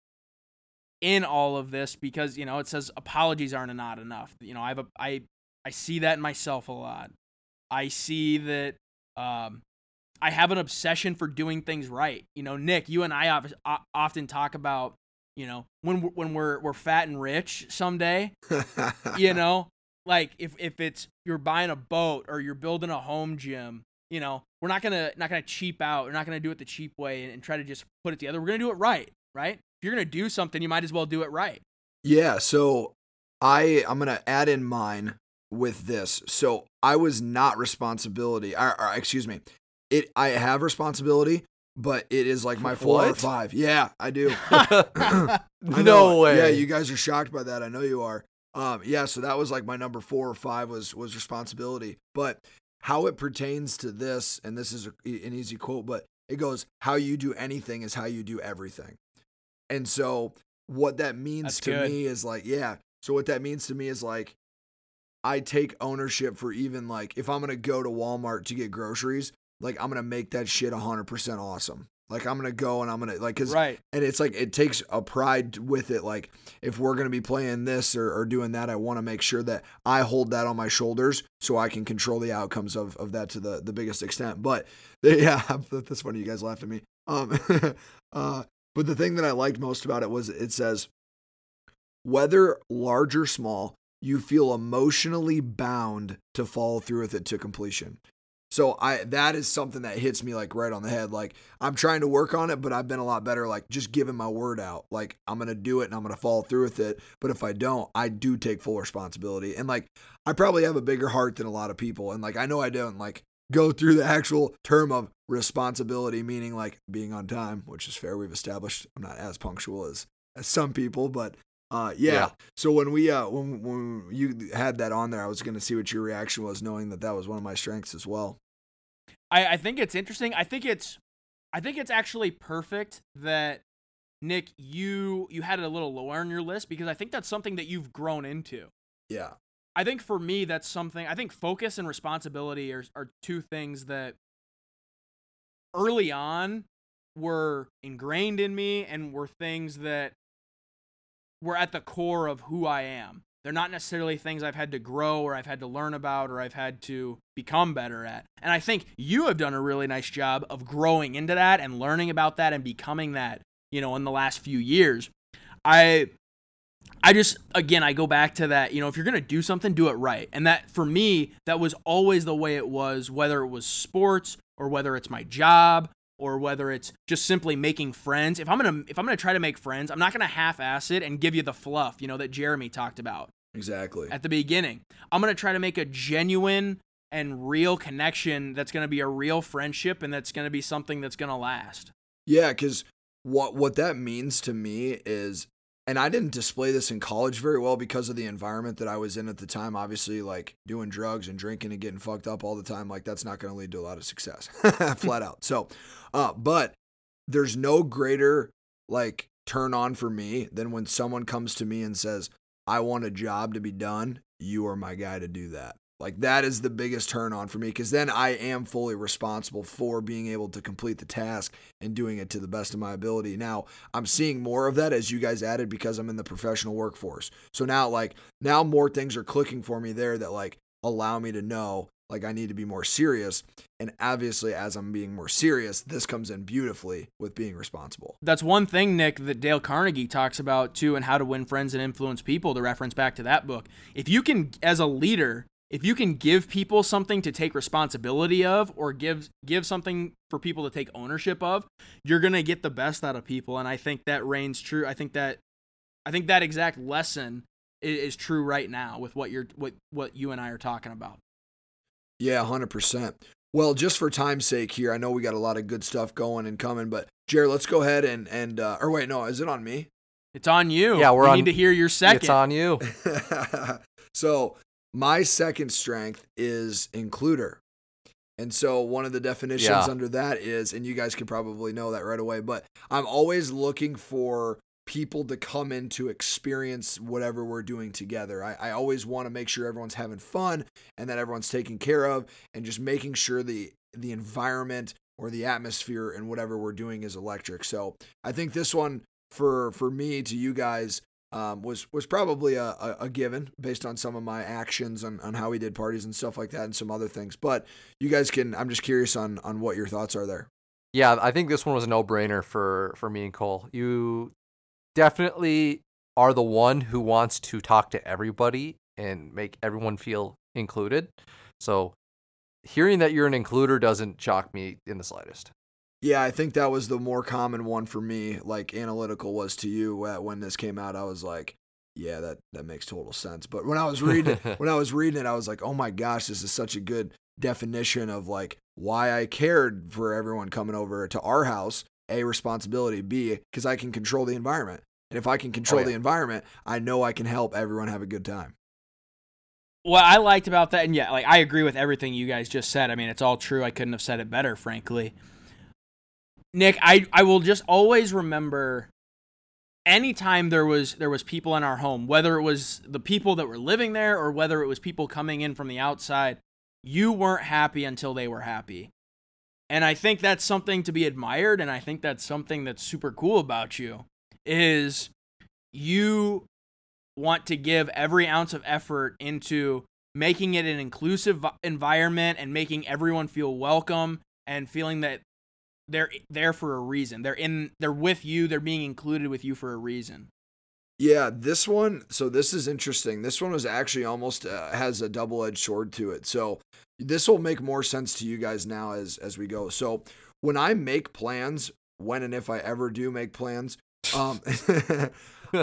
in all of this because you know it says apologies aren't not enough. You know, I have a I I see that in myself a lot. I see that um I have an obsession for doing things right. You know, Nick, you and I of- often talk about, you know, when we're, when we're we're fat and rich someday, you know, like if if it's you're buying a boat or you're building a home gym, you know, we're not gonna not gonna cheap out. We're not gonna do it the cheap way and, and try to just put it together. We're gonna do it right, right? If you're gonna do something, you might as well do it right. Yeah, so I I'm gonna add in mine with this. So I was not responsibility. Or, or excuse me, it I have responsibility, but it is like my four or What? five. Yeah, I do. I no know. way. Yeah, you guys are shocked by that. I know you are. Um, yeah, so that was like my number four or five was was responsibility. But how it pertains to this, and this is a, an easy quote, but it goes, "How you do anything is how you do everything." And so what that means That's to good. me is like, yeah. So what that means to me is like, I take ownership for even like if I'm gonna go to Walmart to get groceries, like I'm gonna make that shit 100% awesome. Like I'm gonna go and I'm gonna like, cause right. and it's like it takes a pride with it like if we're to be playing this or, or doing that i want to make sure that i hold that on my shoulders so i can control the outcomes of, of that to the, the biggest extent but yeah that's funny you guys laughed at me um uh But the thing that I liked most about it was it says, whether large or small, you feel emotionally bound to follow through with it to completion. So I that is something that hits me like right on the head. Like I'm trying to work on it, but I've been a lot better like just giving my word out. Like I'm gonna do it and I'm gonna follow through with it. But if I don't, I do take full responsibility. And like I probably have a bigger heart than a lot of people. And like I know I don't like go through the actual term of responsibility, meaning like being on time, which is fair. We've established I'm not as punctual as as some people, but uh, yeah. yeah. So when we uh when when you had that on there, I was gonna see what your reaction was, knowing that that was one of my strengths as well. I I think it's interesting. I think it's I think it's actually perfect that Nick you you had it a little lower on your list because I think that's something that you've grown into. Yeah. I think for me that's something I think focus and responsibility are are two things that early on were ingrained in me and were things that were at the core of who I am. They're not necessarily things I've had to grow or I've had to learn about or I've had to become better at. And I think you have done a really nice job of growing into that and learning about that and becoming that, you know, in the last few years. I I just again I go back to that, you know, if you're going to do something, do it right. And that for me, that was always the way it was whether it was sports or whether it's my job or whether it's just simply making friends. If I'm gonna if I'm gonna try to make friends, I'm not gonna half-ass it and give you the fluff, you know, that Jeremy talked about. Exactly. At the beginning, I'm gonna try to make a genuine and real connection that's gonna be a real friendship and that's gonna be something that's gonna last. Yeah, because what what that means to me is and I didn't display this in college very well because of the environment that I was in at the time. Obviously, like doing drugs and drinking and getting fucked up all the time, like that's not going to lead to a lot of success, flat out. So, uh, but there's no greater like turn on for me than when someone comes to me and says, I want a job to be done. You are my guy to do that. Like that is the biggest turn on for me because then I am fully responsible for being able to complete the task and doing it to the best of my ability. Now, I'm seeing more of that as you guys added because I'm in the professional workforce. So now like now more things are clicking for me there that like allow me to know like I need to be more serious. And obviously as I'm being more serious, this comes in beautifully with being responsible. That's one thing Nick that Dale Carnegie talks about too and how to win friends and influence people to reference back to that book. If you can as a leader if you can give people something to take responsibility of or give give something for people to take ownership of you're going to get the best out of people. And i think that reigns true. I think that i think that exact lesson is, is true right now with what you're what what you and i are talking about. Yeah 100% well just for time's sake here i know we got a lot of good stuff going and coming but jared let's go ahead and and uh, or wait no is it on me? It's on you. Yeah we're we on, need to hear your second. it's on you. So my second strength is includer. And so one of the definitions yeah. under that is, and you guys can probably know that right away, but I'm always looking for people to come in to experience whatever we're doing together. I, I always want to make sure everyone's having fun and that everyone's taken care of and just making sure the the environment or the atmosphere and whatever we're doing is electric. So I think this one for for me to you guys um, was was probably a, a, a, given based on some of my actions on, on how we did parties and stuff like that and some other things. But you guys can I'm just curious on on what your thoughts are there. Yeah, I think this one was a no brainer for for me and Cole. You definitely are the one who wants to talk to everybody and make everyone feel included. So hearing that you're an includer doesn't shock me in the slightest. Yeah, I think that was the more common one for me, like analytical was to you uh, when this came out. I was like, yeah, that that makes total sense. But when I was reading when I was reading it, I was like, oh my gosh, this is such a good definition of like why I cared for everyone coming over to our house. A responsibility, B because I can control the environment. And if I can oh, control oh, yeah. the environment, I know I can help everyone have a good time. What I liked about that, and yeah, like I agree with everything you guys just said. I mean, it's all true. I couldn't have said it better, frankly. Nick, I I will just always remember anytime there was there was people in our home, whether it was the people that were living there or whether it was people coming in from the outside, you weren't happy until they were happy. And I think that's something to be admired and I think that's something that's super cool about you is you want to give every ounce of effort into making it an inclusive environment and making everyone feel welcome and feeling that they're there for a reason. They're in they're with you, they're being included with you for a reason. Yeah, this one. So this is interesting. This one was actually almost uh, has a double-edged sword to it. So this will make more sense to you guys now as as we go. So when I make plans, when and if I ever do make plans, um,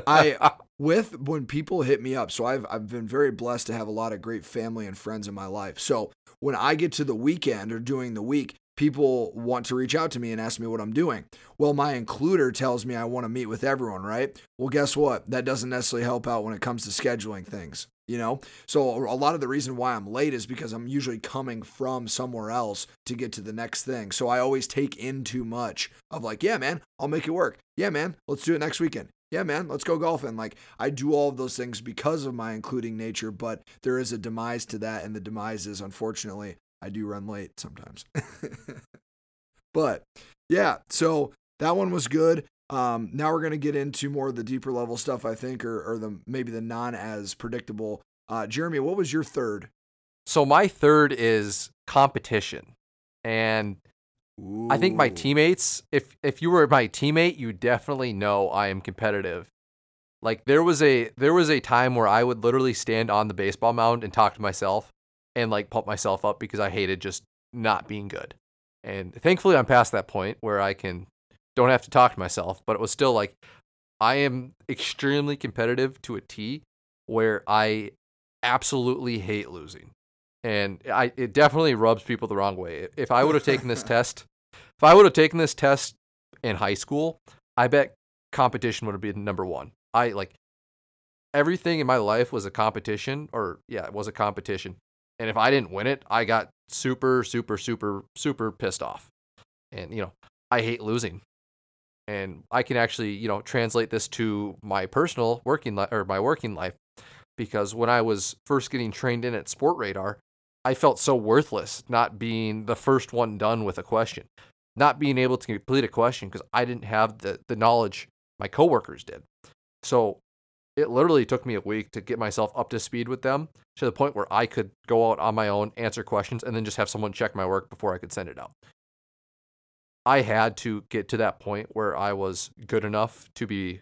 I with when people hit me up. So I've I've been very blessed to have a lot of great family and friends in my life. So when I get to the weekend or during the week, people want to reach out to me and ask me what I'm doing. Well, my includer tells me I want to meet with everyone, right? Well, guess what? That doesn't necessarily help out when it comes to scheduling things, you know? So a lot of the reason why I'm late is because I'm usually coming from somewhere else to get to the next thing. So I always take in too much of like, yeah, man, I'll make it work. Yeah, man, let's do it next weekend. Yeah, man, let's go golfing. Like I do all of those things because of my including nature, but there is a demise to that, and the demise is unfortunately I do run late sometimes. but yeah, so that one was good. Um, now we're gonna get into more of the deeper level stuff, I think, or, or the maybe the non as predictable. Uh, Jeremy, what was your third? So my third is competition, and Ooh. I think my teammates. If if you were my teammate, you definitely know I am competitive. Like there was a there was a time where I would literally stand on the baseball mound and talk to myself and like pump myself up because I hated just not being good. And thankfully I'm past that point where I can don't have to talk to myself, but it was still like I am extremely competitive to a T where I absolutely hate losing. And I it definitely rubs people the wrong way. If I would have taken this test, if I would have taken this test in high school, I bet competition would have been number 1. I like everything in my life was a competition or yeah, it was a competition. And if I didn't win it, I got super, super, super, super pissed off. And, you know, I hate losing. And I can actually, you know, translate this to my personal working life or my working life because when I was first getting trained in at Sportradar, I felt so worthless not being the first one done with a question, not being able to complete a question because I didn't have the, the knowledge my coworkers did. So it literally took me a week to get myself up to speed with them to the point where I could go out on my own, answer questions, and then just have someone check my work before I could send it out. I had to get to that point where I was good enough to be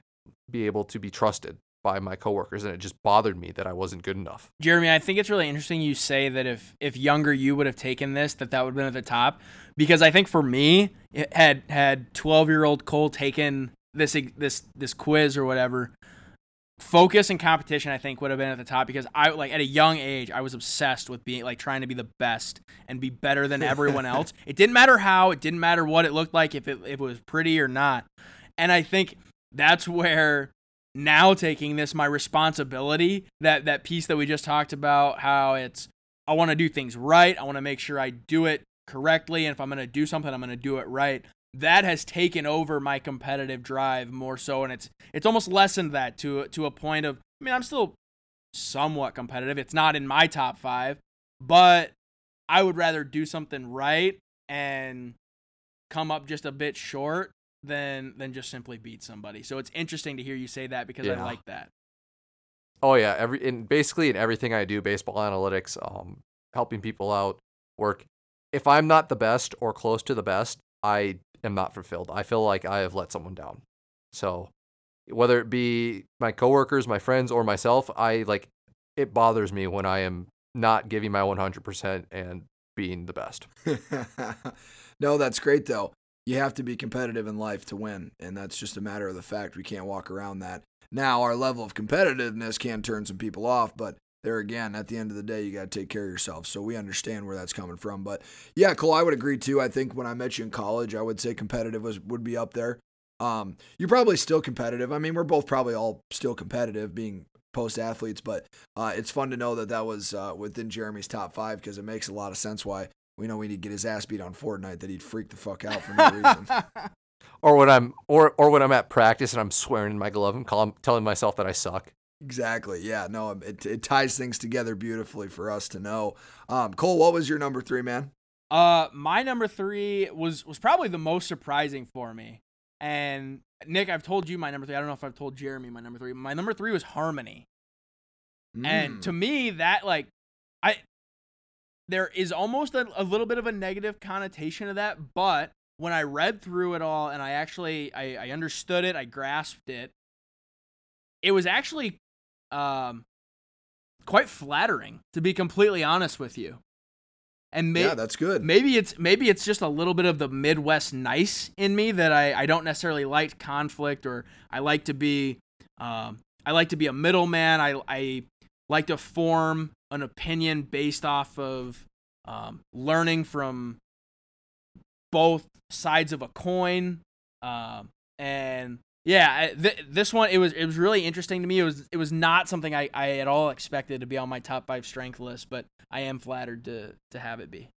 be able to be trusted by my coworkers and it just bothered me that I wasn't good enough. Jeremy, I think it's really interesting you say that if if younger you would have taken this that that would have been at the top because I think for me it had had 12-year-old Cole taken this this this quiz or whatever focus and competition i think would have been at the top because i like at a young age i was obsessed with being like trying to be the best and be better than everyone else. It didn't matter how it didn't matter what it looked like if it, if it was pretty or not. And i think that's where now taking this my responsibility that that piece that we just talked about how it's i want to do things right i want to make sure i do it correctly and if i'm going to do something i'm going to do it right that has taken over my competitive drive more so and it's it's almost lessened that to to a point of I mean I'm still somewhat competitive. It's not in my top 5, but I would rather do something right and come up just a bit short than than just simply beat somebody. So it's interesting to hear you say that because yeah. I like that. Oh yeah, every in basically in everything I do, baseball analytics, um, helping people out, work. If I'm not the best or close to the best, I am not fulfilled. I feel like I have let someone down. So whether it be my coworkers, my friends, or myself, I like it bothers me when I am not giving my 100% and being the best. no, that's great though. You have to be competitive in life to win, and that's just a matter of the fact. We can't walk around that. Now, our level of competitiveness can turn some people off, but there again, at the end of the day, you got to take care of yourself. So we understand where that's coming from. But yeah, Cole, I would agree too. I think when I met you in college, I would say competitive was would be up there. Um, you're probably still competitive. I mean, we're both probably all still competitive, being post athletes. But uh, it's fun to know that that was uh, within Jeremy's top five because it makes a lot of sense why we know we need to get his ass beat on Fortnite that he'd freak the fuck out for no reason. or when I'm or or when I'm at practice and I'm swearing in my glove and calling, telling myself that I suck. Exactly. Yeah. No, it, it ties things together beautifully for us to know. Um, Cole, what was your number three, man? Uh, my number three was was probably the most surprising for me. And Nick, I've told you my number three. I don't know if I've told Jeremy my number three. My number three was harmony. Mm. And to me, that like, I there is almost a, a little bit of a negative connotation of that, but when I read through it all and I actually I, I understood it, I grasped it. It was actually um, quite flattering, to be completely honest with you. And may- yeah, that's good. Maybe it's maybe it's just a little bit of the Midwest nice in me that I, I don't necessarily like conflict or I like to be um, I like to be a middleman. I I like to form an opinion based off of um, learning from both sides of a coin. Um, and yeah, th- this one it was it was really interesting to me. It was it was not something I, I at all expected to be on my top five strength list, but I am flattered to to have it be.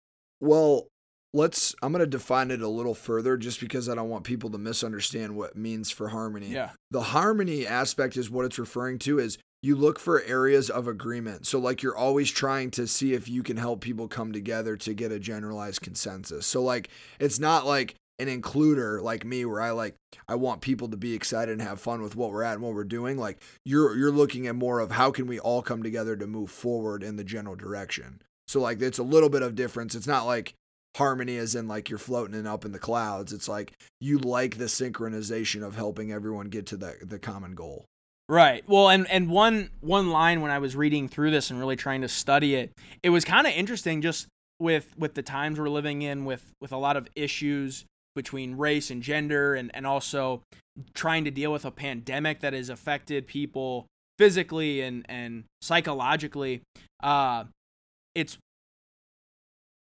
Well, let's I'm going to define it a little further just because I don't want people to misunderstand what it means for harmony. Yeah. The harmony aspect is what it's referring to is you look for areas of agreement. So like you're always trying to see if you can help people come together to get a generalized consensus. So like it's not like an includer like me where I like I want people to be excited and have fun with what we're at and what we're doing like you're you're looking at more of how can we all come together to move forward in the general direction. So like it's a little bit of difference. It's not like harmony as in like you're floating up in the clouds. It's like you like the synchronization of helping everyone get to the the common goal. Right. Well, and and one one line when I was reading through this and really trying to study it, it was kind of interesting just with with the times we're living in with with a lot of issues between race and gender and, and also trying to deal with a pandemic that has affected people physically and, and psychologically. Uh, it's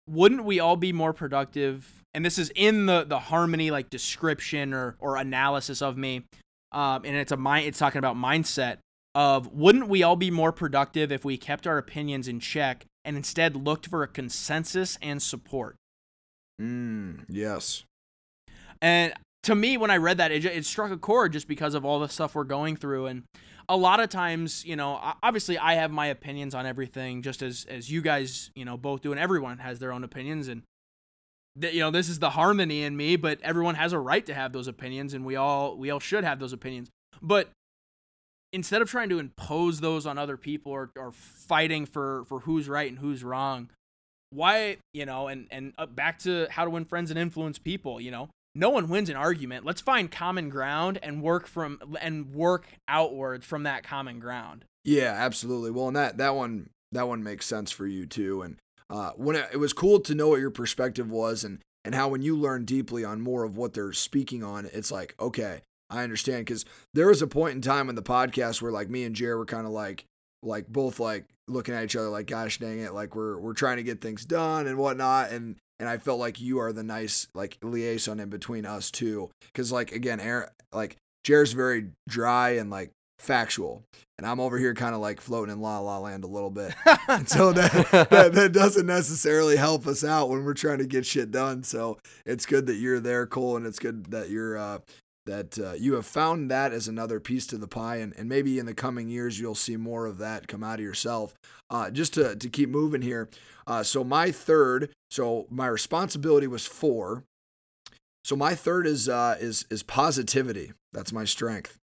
wouldn't we all be more productive? And this is in the the harmony like description or or analysis of me. Um, and it's a mind it's talking about mindset of wouldn't we all be more productive if we kept our opinions in check and instead looked for a consensus and support? Mm, yes. And to me, when I read that, it, it struck a chord just because of all the stuff we're going through. And a lot of times, you know, obviously I have my opinions on everything, just as as you guys, you know, both do, and everyone has their own opinions. And that you know, this is the harmony in me, but everyone has a right to have those opinions, and we all we all should have those opinions. But instead of trying to impose those on other people or, or fighting for for who's right and who's wrong, why you know, and and uh, back to how to win friends and influence people, you know no one wins an argument. Let's find common ground and work from and work outwards from that common ground. Yeah, absolutely. Well, and that that one that one makes sense for you too. And uh, when it, it was cool to know what your perspective was and and how when you learn deeply on more of what they're speaking on, it's like okay, I understand because there was a point in time in the podcast where like me and Jared were kind of like like both like looking at each other like gosh dang it like we're we're trying to get things done and whatnot and and I felt like you are the nice like liaison in between us two because like again Aaron like Jared's very dry and like factual and I'm over here kind of like floating in la la land a little bit and so that, that that doesn't necessarily help us out when we're trying to get shit done so it's good that you're there Cole and it's good that you're uh that uh, you have found that as another piece to the pie and, and maybe in the coming years you'll see more of that come out of yourself. Uh, just to, to keep moving here uh, so my third so my responsibility was four. So my third is uh, is is positivity. That's my strength.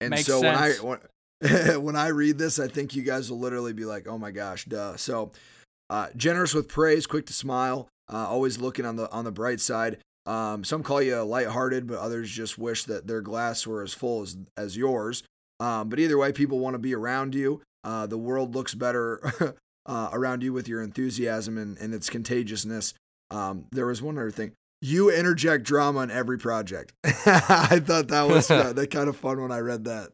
And Makes so sense. when i when, when i read this i think you guys will literally be like oh my gosh duh. So uh, generous with praise quick to smile uh, always looking on the on the bright side um, some call you lighthearted, but others just wish that their glass were as full as, as yours. Um, but either way, people want to be around you. Uh, the world looks better uh, around you with your enthusiasm and, and its contagiousness. Um, there was one other thing. You interject drama in every project. I thought that was uh, that kind of fun when I read that.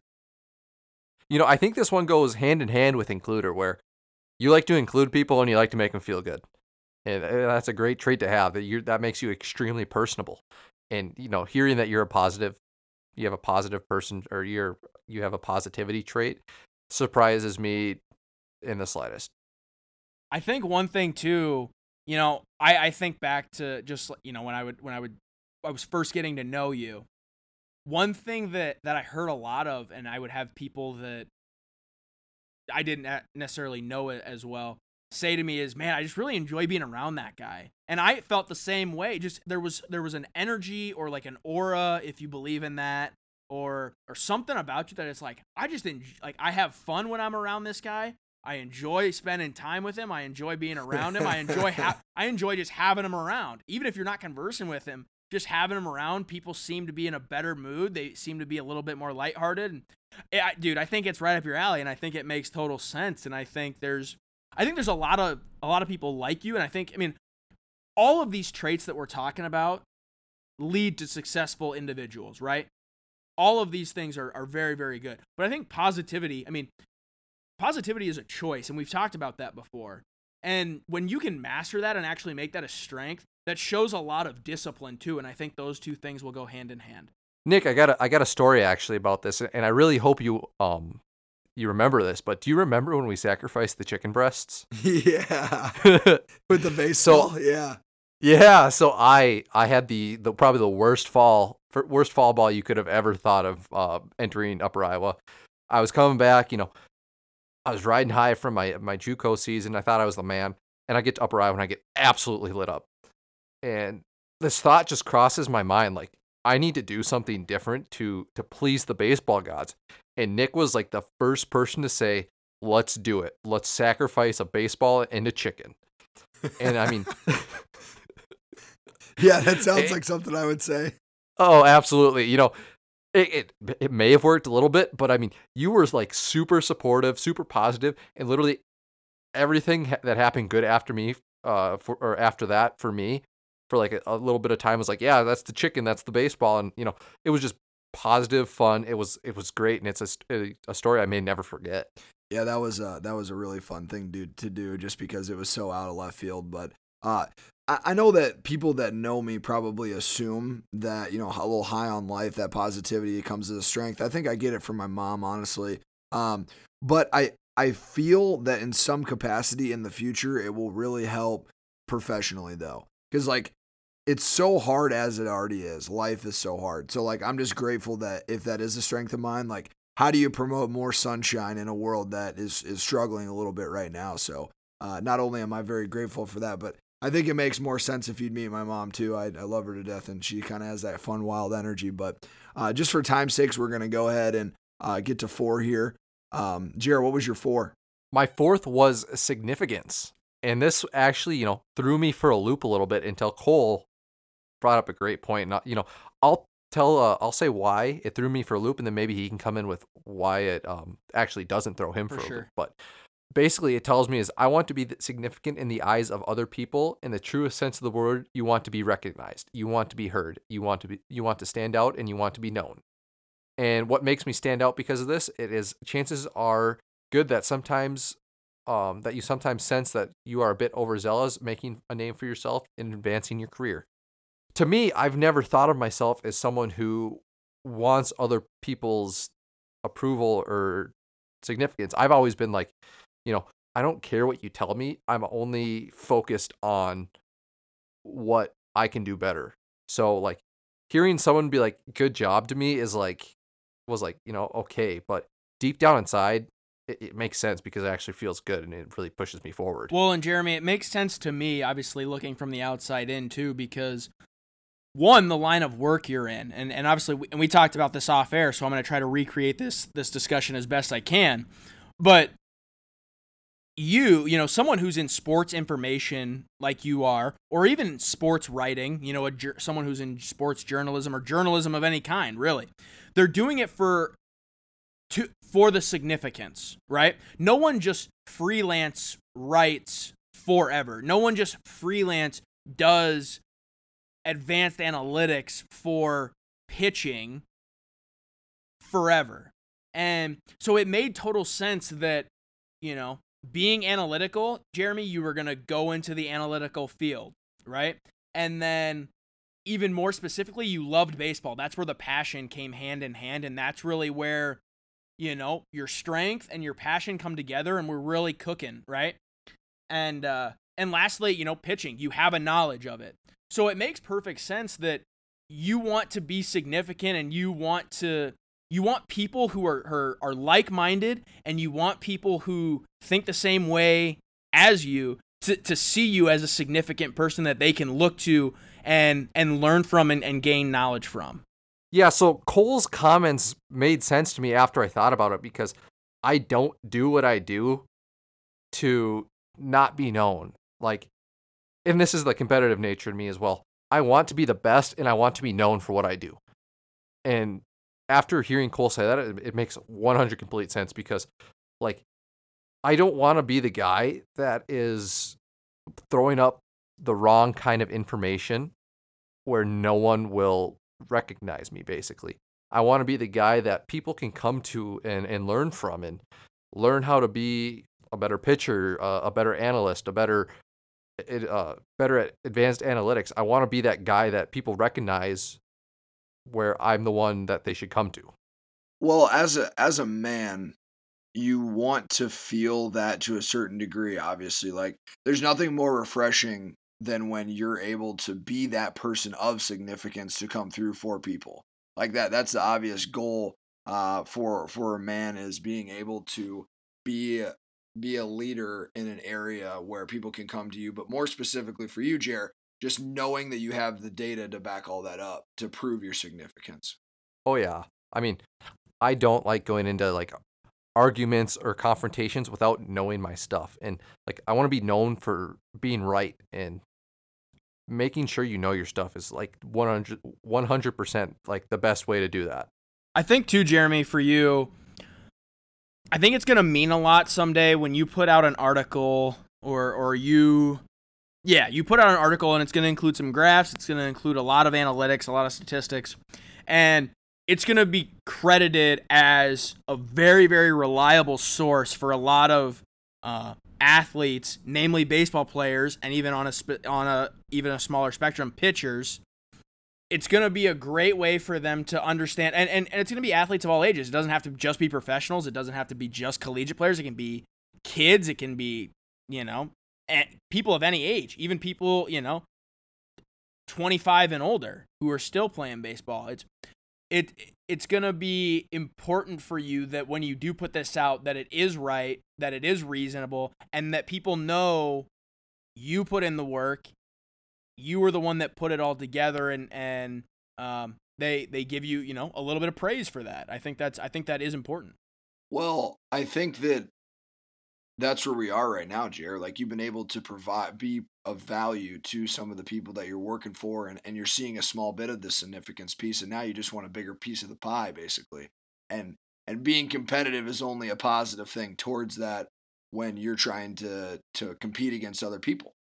You know, I think this one goes hand in hand with includer, where you like to include people and you like to make them feel good and uh, that's a great trait to have that you that makes you extremely personable and you know hearing that you're a positive you have a positive person or you're you have a positivity trait surprises me in the slightest. I think one thing too you know i i think back to just you know when i would when i would i was first getting to know you one thing that that i heard a lot of and i would have people that i didn't necessarily know it as well say to me is, "Man, I just really enjoy being around that guy." And I felt the same way. Just there was there was an energy or like an aura, if you believe in that, or or something about you that it's like I just enjoy, like I have fun when I'm around this guy. I enjoy spending time with him. I enjoy being around him. I enjoy ha- I enjoy just having him around. Even if you're not conversing with him, just having him around, people seem to be in a better mood. They seem to be a little bit more lighthearted. And eh, I, dude, I think it's right up your alley, and I think it makes total sense. And I think there's, I think there's a lot of a lot of people like you, and I think, I mean, all of these traits that we're talking about lead to successful individuals, right? All of these things are, are very, very good. But I think positivity, I mean, positivity is a choice, and we've talked about that before. And when you can master that and actually make that a strength, that shows a lot of discipline too. And I think those two things will go hand in hand. Nick, I got a, I got a story actually about this, and I really hope you um you remember this. But do you remember when we sacrificed the chicken breasts? Yeah, with the baseball. So, yeah, yeah. So I I had the the probably the worst fall worst fall ball you could have ever thought of uh, entering Upper Iowa. I was coming back, you know, I was riding high from my my JUCO season. I thought I was the man, and I get to Upper Iowa and I get absolutely lit up. And this thought just crosses my mind, like I need to do something different to to please the baseball gods. And Nick was like the first person to say, "Let's do it. Let's sacrifice a baseball and a chicken." And I mean, yeah, that sounds like something I would say. Oh, absolutely. You know, it, it it may have worked a little bit, but I mean, you were like super supportive, super positive, and literally everything that happened good after me, uh, for or after that for me for like a, a, little bit of time was like, yeah, that's the chicken, that's the baseball, and you know, it was just positive, fun. It was it was great, and it's a, a story I may never forget. Yeah, that was uh that was a really fun thing to to do, just because it was so out of left field. But uh, I, know that people that know me probably assume that you know a little high on life, that positivity comes as a strength. I think I get it from my mom, honestly. Um, but I I feel that in some capacity in the future, it will really help professionally though because like it's so hard as it already is. Life is so hard. So like I'm just grateful that if that is a strength of mine, like how do you promote more sunshine in a world that is is struggling a little bit right now? So uh, not only am I very grateful for that, but I think it makes more sense if you'd meet my mom too. I, I love her to death, and she kind of has that fun, wild energy. But uh, just for time's sakes, we're gonna go ahead and uh, get to four here. Um, Jared, what was your four? My fourth was significance. And this actually, you know, threw me for a loop a little bit until Cole brought up a great point. Not, you know, I'll tell, uh, I'll say why it threw me for a loop, and then maybe he can come in with why it um actually doesn't throw him for, for sure. a loop. But basically, it tells me is I want to be significant in the eyes of other people. In the truest sense of the word, you want to be recognized, you want to be heard, you want to be, you want to stand out, and you want to be known. And what makes me stand out because of this, it is chances are good that sometimes um, that you sometimes sense that you are a bit overzealous making a name for yourself and advancing your career. To me, I've never thought of myself as someone who wants other people's approval or significance. I've always been like, you know, I don't care what you tell me. I'm only focused on what I can do better. So like hearing someone be like good job to me is like was like, you know, okay, but deep down inside, it, it, makes sense because it actually feels good and it really pushes me forward. Well, and Jeremy, it makes sense to me, obviously looking from the outside in too, because one, the line of work you're in, and and obviously, we, and we talked about this off air, so I'm going to try to recreate this this discussion as best I can, but you, you know, someone who's in sports information like you are, or even sports writing, you know, a, someone who's in sports journalism or journalism of any kind, really, they're doing it for to for the significance, right? No one just freelance writes forever. No one just freelance does advanced analytics for pitching forever. And so it made total sense that, you know, being analytical, Jeremy, you were going to go into the analytical field, right? And then even more specifically, you loved baseball. That's where the passion came hand in hand. And that's really where you know, your strength and your passion come together and we're really cooking, right? And uh and lastly, you know, pitching, you have a knowledge of it. So it makes perfect sense that you want to be significant and you want to you want people who are are, are like-minded and you want people who think the same way as you to, to see you as a significant person that they can look to and and learn from and, and gain knowledge from. Yeah, so Cole's comments made sense to me after I thought about it because I don't do what I do to not be known. Like, and this is the competitive nature in me as well. I want to be the best and I want to be known for what I do. And after hearing Cole say that, it, it makes 100 complete sense because, like, I don't want to be the guy that is throwing up the wrong kind of information where no one will recognize me, basically. I want to be the guy that people can come to and, and learn from and learn how to be a better pitcher, uh, a better analyst, a better uh, better at advanced analytics. I want to be that guy that people recognize where I'm the one that they should come to. Well, as a as a man, you want to feel that to a certain degree, obviously. Like there's nothing more refreshing than when you're able to be that person of significance to come through for people. Like that that's the obvious goal uh, for for a man is being able to be be a leader in an area where people can come to you, but more specifically for you, Jer, just knowing that you have the data to back all that up to prove your significance. Oh yeah. I mean, I don't like going into like arguments or confrontations without knowing my stuff. And like I want to be known for being right and making sure you know your stuff is like 100 100% like the best way to do that. I think too Jeremy for you I think it's going to mean a lot someday when you put out an article or or you yeah, you put out an article and it's going to include some graphs, it's going to include a lot of analytics, a lot of statistics, and it's going to be credited as a very very reliable source for a lot of uh, athletes, namely baseball players, and even on a on a even a smaller spectrum, pitchers it's going to be a great way for them to understand and, and, and it's going to be athletes of all ages. It doesn't have to just be professionals. It doesn't have to be just collegiate players. It can be kids. It can be you know people of any age even people you know 25 and older who are still playing baseball. It's it it's going to be important for you that when you do put this out that it is right that it is reasonable and that people know you put in the work you were the one that put it all together and and um, they they give you you know a little bit of praise for that. I think that's I think that is important. Well, I think that that's where we are right now, Jer. Like you've been able to provide be of value to some of the people that you're working for and, and you're seeing a small bit of the significance piece and now you just want a bigger piece of the pie basically. And and being competitive is only a positive thing towards that when you're trying to to compete against other people.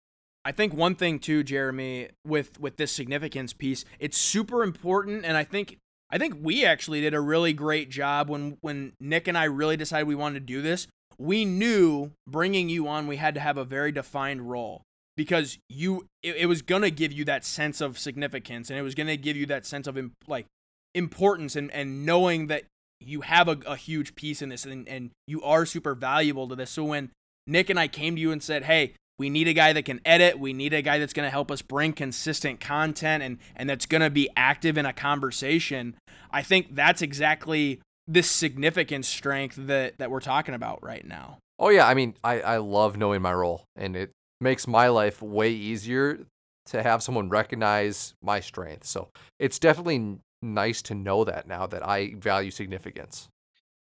I think one thing too, Jeremy, with with this significance piece, it's super important, and I think I think we actually did a really great job when when Nick and I really decided we wanted to do this. We knew bringing you on, we had to have a very defined role because you it, it was gonna give you that sense of significance, and it was gonna give you that sense of like importance and and knowing that you have a, a huge piece in this and, and you are super valuable to this. So when Nick and I came to you and said, "Hey, we need a guy that can edit. We need a guy that's going to help us bring consistent content and and that's going to be active in a conversation. I think that's exactly this significant strength that that we're talking about right now. Oh yeah, I mean, I I love knowing my role and it makes my life way easier to have someone recognize my strength. So, it's definitely nice to know that now that I value significance.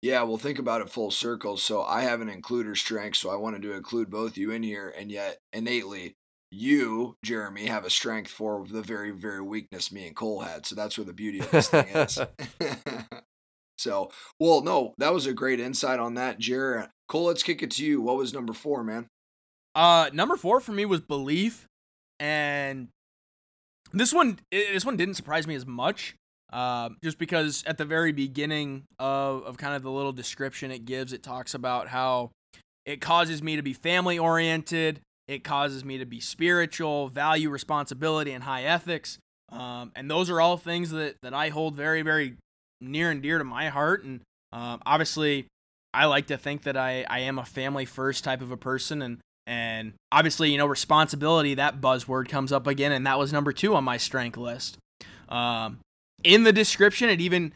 Yeah, well, think about it full circle. So I have an includer strength, so I wanted to include both you in here, and yet innately, you, Jeremy, have a strength for the very, very weakness me and Cole had. So that's where the beauty of this thing is. so, well, no, that was a great insight on that, Jared. Cole, let's kick it to you. What was number four, man? Uh, number four for me was belief, and this one, this one didn't surprise me as much. Uh, just because at the very beginning of, of kind of the little description it gives, it talks about how it causes me to be family oriented, it causes me to be spiritual, value responsibility, and high ethics. Um, and those are all things that, that I hold very, very near and dear to my heart. And um, obviously, I like to think that I, I am a family first type of a person. And, and obviously, you know, responsibility, that buzzword comes up again. And that was number two on my strength list. Um, in the description it even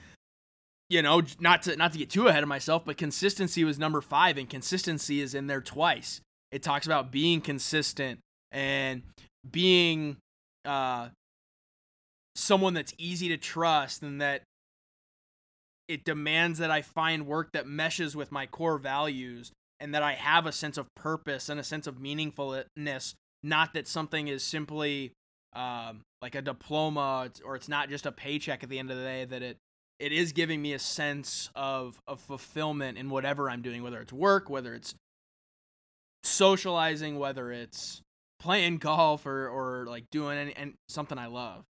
you know not to not to get too ahead of myself but consistency was number 5 and consistency is in there twice it talks about being consistent and being uh someone that's easy to trust and that it demands that I find work that meshes with my core values and that I have a sense of purpose and a sense of meaningfulness. Not that something is simply um, like a diploma or it's not just a paycheck at the end of the day. That it it is giving me a sense of of fulfillment in whatever I'm doing, whether it's work, whether it's socializing, whether it's playing golf or or like doing any and something I love.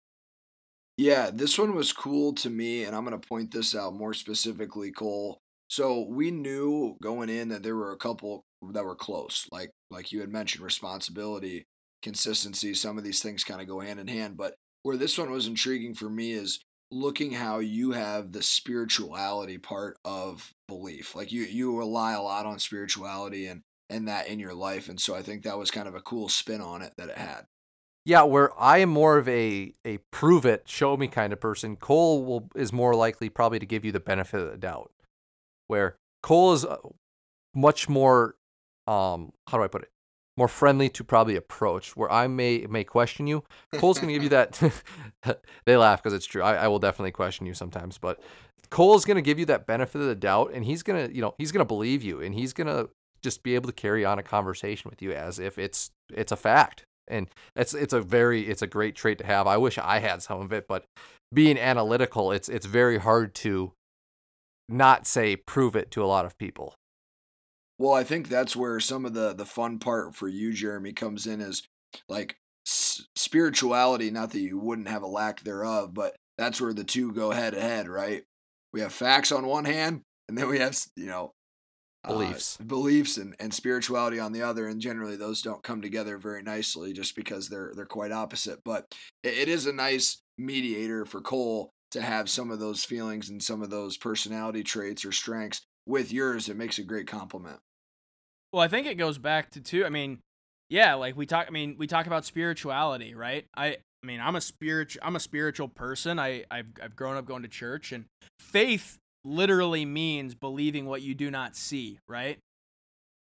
Yeah, this one was cool to me, and I'm going to point this out more specifically, Cole. So we knew going in that there were a couple that were close, like like you had mentioned, responsibility, consistency. Some of these things kind of go hand in hand, but where this one was intriguing for me is looking how you have the spirituality part of belief. Like you you rely a lot on spirituality and and that in your life, and so I think that was kind of a cool spin on it that it had. Yeah, where I am more of a a prove it, show me kind of person. Cole will is more likely probably to give you the benefit of the doubt. Where Cole is uh, much more um how do I put it? More friendly to probably approach. Where I may may question you, Cole's gonna give you that. they laugh because it's true. I, I will definitely question you sometimes, but Cole's gonna give you that benefit of the doubt, and he's gonna you know he's gonna believe you, and he's gonna just be able to carry on a conversation with you as if it's it's a fact and it's it's a very it's a great trait to have. I wish I had some of it, but being analytical, it's it's very hard to not say prove it to a lot of people. Well, I think that's where some of the the fun part for you, Jeremy, comes in is like s- spirituality. Not that you wouldn't have a lack thereof, but that's where the two go head to head, right? We have facts on one hand, and then we have you know beliefs uh, beliefs. and, and spirituality on the other and generally those don't come together very nicely just because they're they're quite opposite. But it, it is a nice mediator for cole to have some of those feelings and some of those personality traits or strengths with yours. It makes a great compliment. Well i think it goes back to two i mean yeah like we talk i mean we talk about spirituality right? I I mean, I'm a spiritual I'm a spiritual person. I I've I've grown up going to church and faith literally means believing what you do not see, right?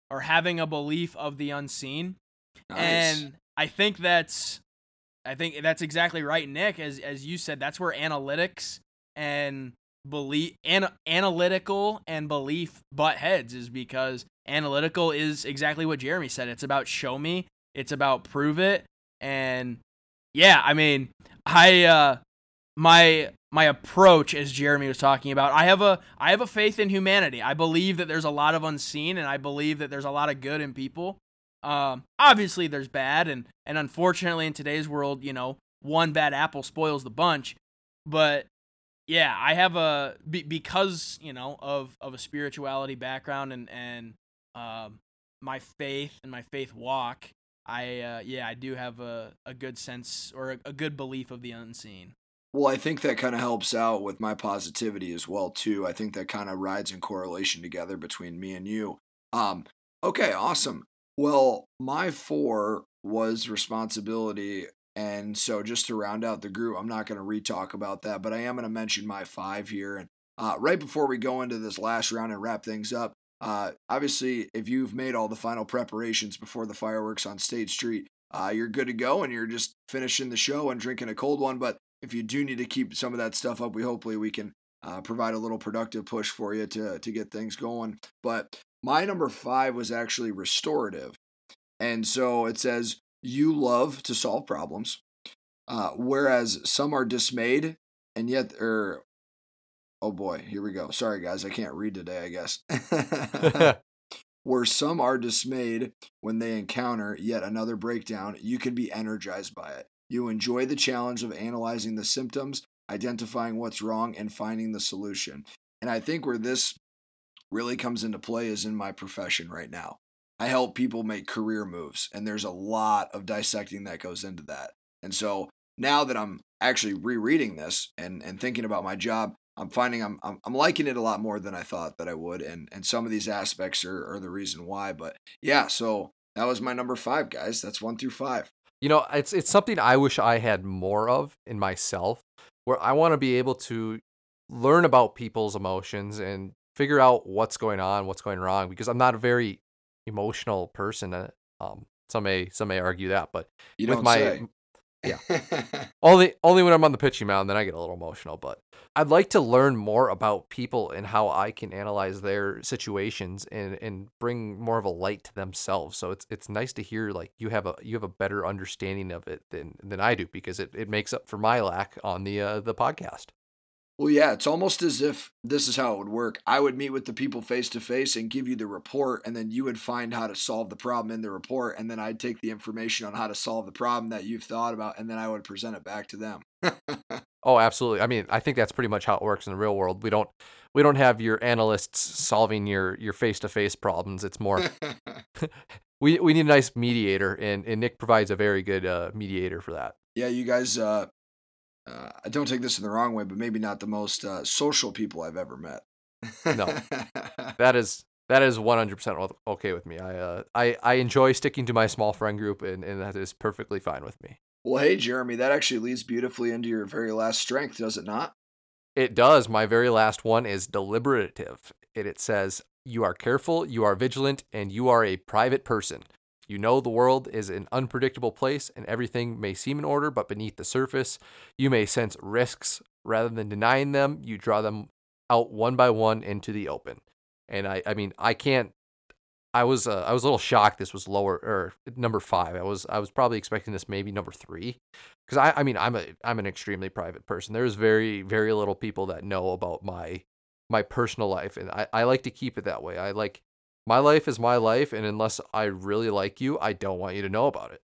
Or having a belief of the unseen. Nice. And I think that's I think that's exactly right, Nick. As as you said, that's where analytics and belief an, analytical and belief butt heads is because analytical is exactly what Jeremy said. It's about show me, it's about prove it. And yeah, I mean, I uh my my approach as Jeremy was talking about. I have a I have a faith in humanity. I believe that there's a lot of unseen and I believe that there's a lot of good in people. Um, obviously there's bad and and unfortunately in today's world, you know, one bad apple spoils the bunch. But yeah, I have a be, because, you know, of of a spirituality background and and um my faith and my faith walk, I uh, yeah, I do have a, a good sense or a, a good belief of the unseen. Well, I think that kind of helps out with my positivity as well too. I think that kind of rides in correlation together between me and you. Um, okay, awesome. Well, my four was responsibility, and so just to round out the group, I'm not going to re-talk about that, but I am going to mention my five here. And uh, right before we go into this last round and wrap things up, uh, obviously, if you've made all the final preparations before the fireworks on State Street, uh, you're good to go, and you're just finishing the show and drinking a cold one. But if you do need to keep some of that stuff up, we hopefully we can uh, provide a little productive push for you to to get things going. But my number five was actually restorative, and so it says you love to solve problems, uh, whereas some are dismayed, and yet er. Oh boy, here we go. Sorry guys, I can't read today. I guess. Where some are dismayed when they encounter yet another breakdown, you can be energized by it. You enjoy the challenge of analyzing the symptoms, identifying what's wrong, and finding the solution. And I think where this really comes into play is in my profession right now. I help people make career moves, and there's a lot of dissecting that goes into that. And so now that I'm actually rereading this and, and thinking about my job, I'm finding I'm, I'm, I'm liking it a lot more than I thought that I would, and and some of these aspects are, are the reason why. But yeah, so that was my number five, guys. That's one through five. You know, it's it's something I wish I had more of in myself, where I want to be able to learn about people's emotions and figure out what's going on, what's going wrong, because I'm not a very emotional person. Uh, um, some may some may argue that, but you with my say. Yeah. only only when I'm on the pitching mound, then I get a little emotional. But I'd like to learn more about people and how I can analyze their situations and and bring more of a light to themselves. So it's it's nice to hear like you have a you have a better understanding of it than than I do because it, it makes up for my lack on the uh, the podcast. Well, yeah, it's almost as if this is how it would work. I would meet with the people face to face and give you the report, and then you would find how to solve the problem in the report, and then I'd take the information on how to solve the problem that you've thought about, and then I would present it back to them. oh, absolutely. I mean, I think that's pretty much how it works in the real world. We don't we don't have your analysts solving your your face to face problems. It's more we we need a nice mediator, and and Nick provides a very good uh, mediator for that. Yeah, you guys uh, uh, I don't take this in the wrong way, but maybe not the most uh, social people I've ever met. no, that is that is 100% okay with me. I uh, I I enjoy sticking to my small friend group, and, and that is perfectly fine with me. Well, hey Jeremy, that actually leads beautifully into your very last strength, does it not? It does. My very last one is deliberative. It, it says, You are careful, you are vigilant, and you are a private person. You know the world is an unpredictable place and everything may seem in order, but beneath the surface, you may sense risks. Rather than denying them, you draw them out one by one into the open. And I, I mean, I can't. I was, uh, I was a little shocked. This was lower or number five. I was, I was probably expecting this maybe number three, because I, I mean, I'm a, I'm an extremely private person. There's very, very little people that know about my, my personal life, and I, I like to keep it that way. I like, my life is my life and unless i really like you i don't want you to know about it.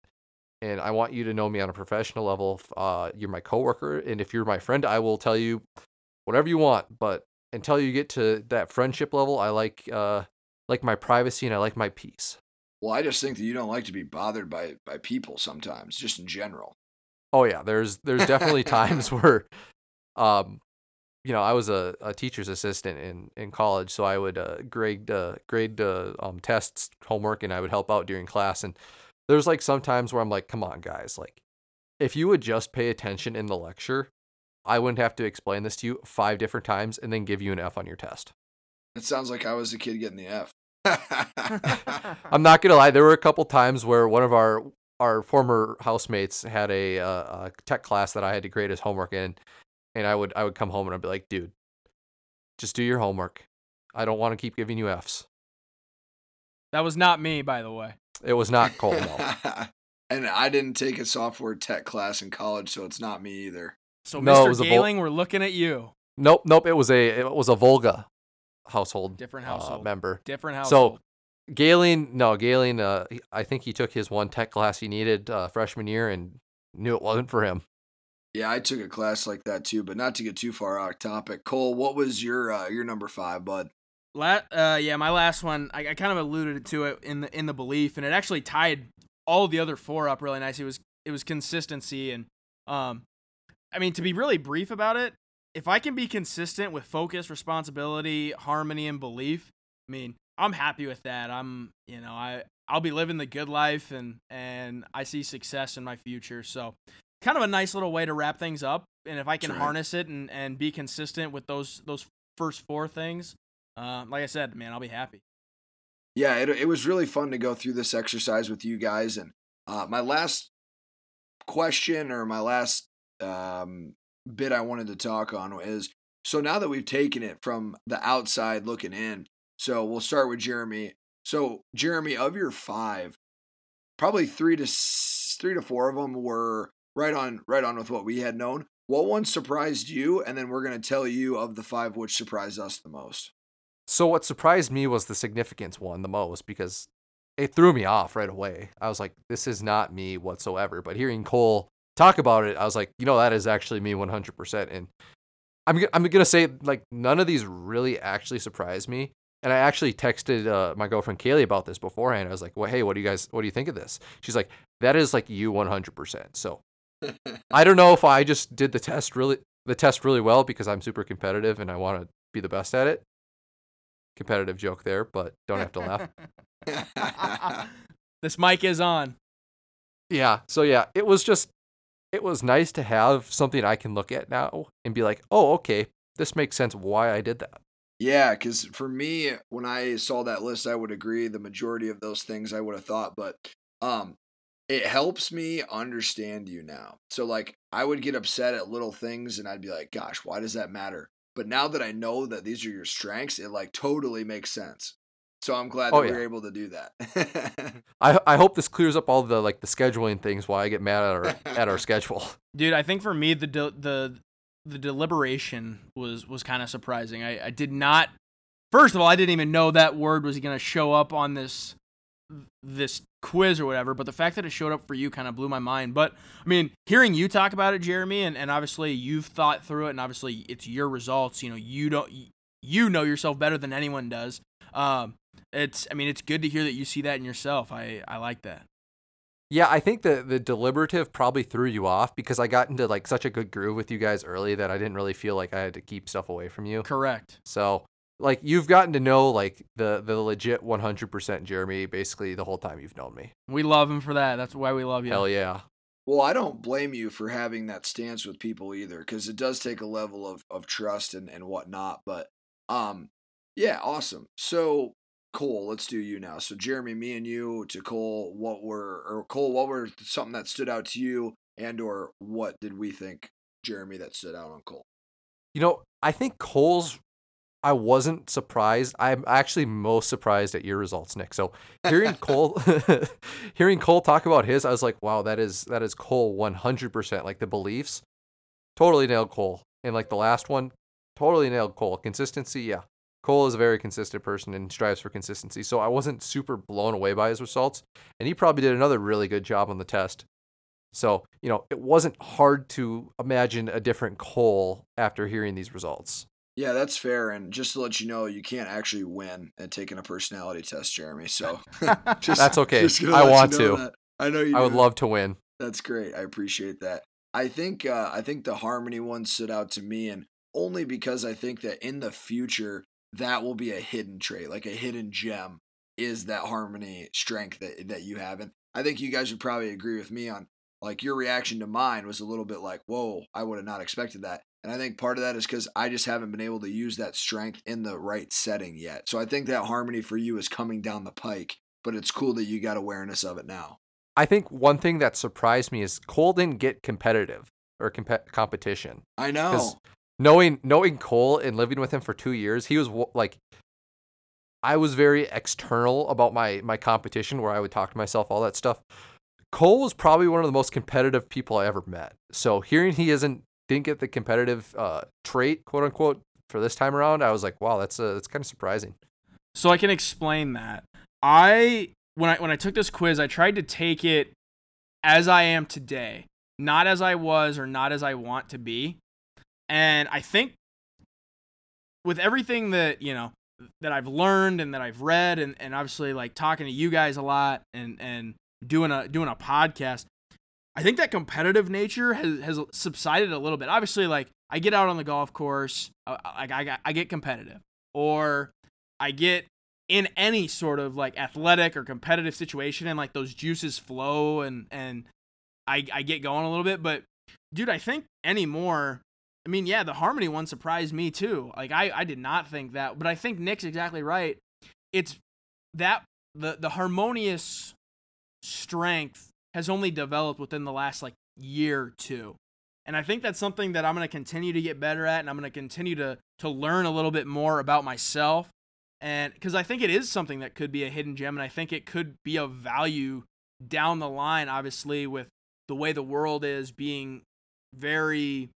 And i want you to know me on a professional level uh, you're my coworker and if you're my friend i will tell you whatever you want but until you get to that friendship level i like uh like my privacy and i like my peace. Well i just think that you don't like to be bothered by by people sometimes just in general. Oh yeah there's there's definitely times where um you know, I was a, a teacher's assistant in, in college, so I would uh, grade uh, grade uh, um, tests, homework, and I would help out during class. And there's like sometimes where I'm like, come on, guys, like if you would just pay attention in the lecture, I wouldn't have to explain this to you five different times and then give you an F on your test. It sounds like I was the kid getting the F. I'm not gonna lie. There were a couple times where one of our our former housemates had a, uh, a tech class that I had to grade his homework in, and I would I would come home and I'd be like, dude, just do your homework. I don't want to keep giving you Fs. That was not me, by the way. It was not Cole. No. and I didn't take a software tech class in college, so it's not me either. So, no, Mr. Galing, Vol- we're looking at you. Nope, nope. It was a it was a Volga household different household uh, member. Different household. So Galing, no, Galing. Uh, I think he took his one tech class he needed uh, freshman year and knew it wasn't for him. Yeah, I took a class like that too, but not to get too far off topic. Cole, what was your uh, your number five, bud? La- uh, yeah, my last one. I, I kind of alluded to it in the in the belief, and it actually tied all the other four up really nice. It was it was consistency, and um, I mean to be really brief about it, if I can be consistent with focus, responsibility, harmony, and belief, I mean I'm happy with that. I'm you know I I'll be living the good life, and and I see success in my future. So kind of a nice little way to wrap things up. And if I can harness it and, and be consistent with those those first four things, uh, like I said, man, I'll be happy. Yeah, it it was really fun to go through this exercise with you guys. And uh, my last question or my last um, bit I wanted to talk on is so now that we've taken it from the outside looking in, so we'll start with Jeremy. So Jeremy, of your five, probably three to three to four of them were right on right on with what we had known. What one surprised you? And then we're gonna tell you of the five which surprised us the most. So what surprised me was the significance one the most because it threw me off right away. I was like, this is not me whatsoever. But hearing Cole talk about it, I was like, you know, that is actually me 100%. And I'm I'm gonna say like none of these really actually surprised me. And I actually texted uh, my girlfriend Kaylee about this beforehand. I was like, well, hey, what do you guys, what do you think of this? She's like, that is like you 100%. So I don't know if I just did the test really the test really well because I'm super competitive and I want to be the best at it. Competitive joke there, but don't have to laugh. this mic is on. Yeah. So yeah, it was just it was nice to have something I can look at now and be like, "Oh, okay, this makes sense why I did that." Yeah, because for me, when I saw that list, I would agree. The majority of those things I would have thought, but um, it helps me understand you now. So like I would get upset at little things and I'd be like, gosh, why does that matter? But now that I know that these are your strengths, it like totally makes sense. So I'm glad oh, that Oh, we yeah. were able to do that. I I hope this clears up all the like the scheduling things why I get mad at our at our schedule. Dude, I think for me the de- the the deliberation was was kind of surprising. I, I did not. First of all, I didn't even know that word was going to show up on this this quiz or whatever. But the fact that it showed up for you kind of blew my mind. But I mean, hearing you talk about it, Jeremy, and, and obviously you've thought through it, and obviously it's your results. You know, you don't you know yourself better than anyone does. Um, it's I mean, it's good to hear that you see that in yourself. I I like that. Yeah, I think the the deliberative probably threw you off because I got into like such a good groove with you guys early that I didn't really feel like I had to keep stuff away from you. Correct. So like you've gotten to know like the the legit 100% Jeremy basically the whole time you've known me. We love him for that. That's why we love you. Hell yeah. Well, I don't blame you for having that stance with people either, because it does take a level of, of trust and, and whatnot. But um, yeah, awesome. So Cole, let's do you now. So Jeremy, me and you to Cole, what were or Cole, what were something that stood out to you, and or what did we think Jeremy that stood out on Cole? You know, I think Cole's I wasn't surprised. I'm actually most surprised at your results, Nick. So hearing Cole hearing Cole talk about his, I was like, wow, that is that is Cole 100%. Like the beliefs, totally nailed Cole. And like the last one, totally nailed Cole. Consistency, yeah. Cole is a very consistent person and strives for consistency. So I wasn't super blown away by his results. And he probably did another really good job on the test. So, you know, it wasn't hard to imagine a different Cole after hearing these results. Yeah, that's fair. And just to let you know, you can't actually win at taking a personality test, Jeremy. So just, That's okay. I let you want know to. that. I know you. I would do. love to win. That's great. I appreciate that. I think uh, I think the harmony one stood out to me, and only because I think that in the future that will be a hidden trait, like a hidden gem, is that harmony strength that that you have, and I think you guys would probably agree with me on like your reaction to mine was a little bit like, whoa, I would have not expected that, and I think part of that is because I just haven't been able to use that strength in the right setting yet. So I think that harmony for you is coming down the pike, but it's cool that you got awareness of it now. I think one thing that surprised me is Cole didn't get competitive or comp- competition. I know. knowing knowing Cole and living with him for two years, he was like, I was very external about my my competition, where I would talk to myself, all that stuff. Cole was probably one of the most competitive people I ever met. So hearing he isn't didn't get the competitive uh, trait, quote unquote, for this time around, I was like, wow, that's uh, that's kind of surprising. So I can explain that. I when I when I took this quiz, I tried to take it as I am today, not as I was or not as I want to be. And I think with everything that, you know, that I've learned and that I've read and, and obviously like talking to you guys a lot and, and doing a doing a podcast, I think that competitive nature has, has subsided a little bit. Obviously, like I get out on the golf course, uh, like I, I, I get competitive, or I get in any sort of like athletic or competitive situation, and like those juices flow, and and I I get going a little bit. But dude, I think anymore. I mean, yeah, the harmony one surprised me too. Like I I did not think that, but I think Nick's exactly right. It's that the the harmonious strength has only developed within the last like year or two. And I think that's something that I'm going to continue to get better at and I'm going to continue to to learn a little bit more about myself. And cuz I think it is something that could be a hidden gem and I think it could be of value down the line obviously with the way the world is being very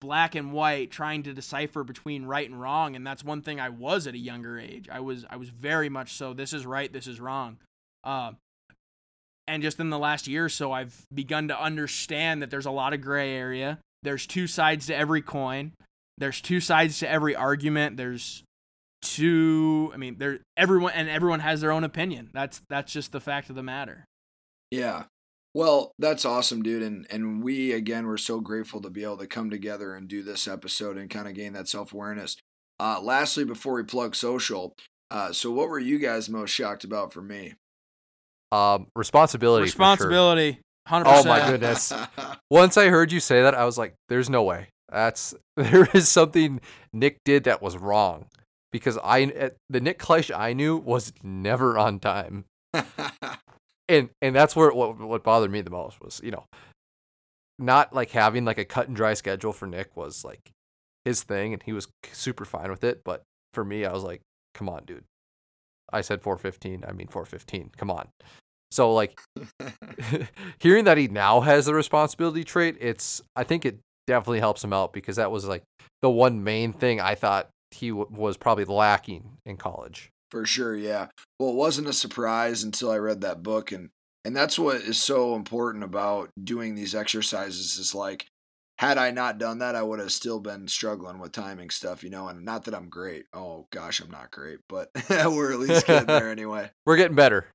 black and white trying to decipher between right and wrong and that's one thing I was at a younger age. I was I was very much so this is right, this is wrong. Um and just in the last year or so i've begun to understand that there's a lot of gray area there's two sides to every coin there's two sides to every argument there's two i mean there everyone and everyone has their own opinion that's that's just the fact of the matter Yeah. Well, that's awesome, dude. And and we again we're so grateful to be able to come together and do this episode and kind of gain that self awareness. Uh, lastly, before we plug social, uh, so what were you guys most shocked about for me? Um, responsibility. for sure. responsibility 100% Oh my goodness. Once I heard you say that, I was like, "There's no way. That's there is something Nick did that was wrong." Because I eh, the Nick Kleisch I knew was never on time. and and that's where what what bothered me the most was you know not like having like a cut and dry schedule for Nick was like his thing and he was super fine with it but for me I was like come on dude I said 415 I mean 415 come on so like hearing that he now has the responsibility trait it's I think it definitely helps him out because that was like the one main thing I thought he w- was probably lacking in college for sure, yeah. Well, it wasn't a surprise until I read that book and and that's what is so important about doing these exercises is like had I not done that, I would have still been struggling with timing stuff, you know, and not that I'm great. Oh gosh, I'm not great, but we're at least getting there anyway. We're getting better.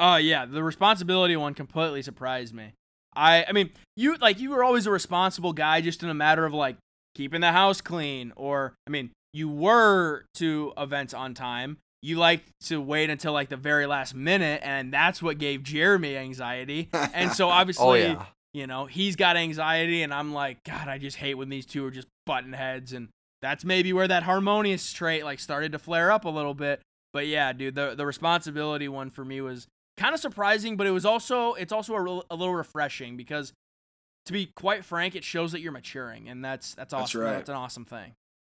Oh uh, yeah, the responsibility one completely surprised me. I I mean, you like you were always a responsible guy just in a matter of like keeping the house clean or I mean, you were to events on time, you like to wait until like the very last minute and that's what gave jeremy anxiety and so obviously oh, yeah. You know he's got anxiety and i'm like god i just hate when these two are just button heads and that's maybe where that harmonious trait like started to flare up a little bit but yeah dude the, the responsibility one for me was kind of surprising but it was also it's also a, real, a little refreshing because to be quite frank it shows that you're maturing and that's that's awesome that's, right. that's an awesome thing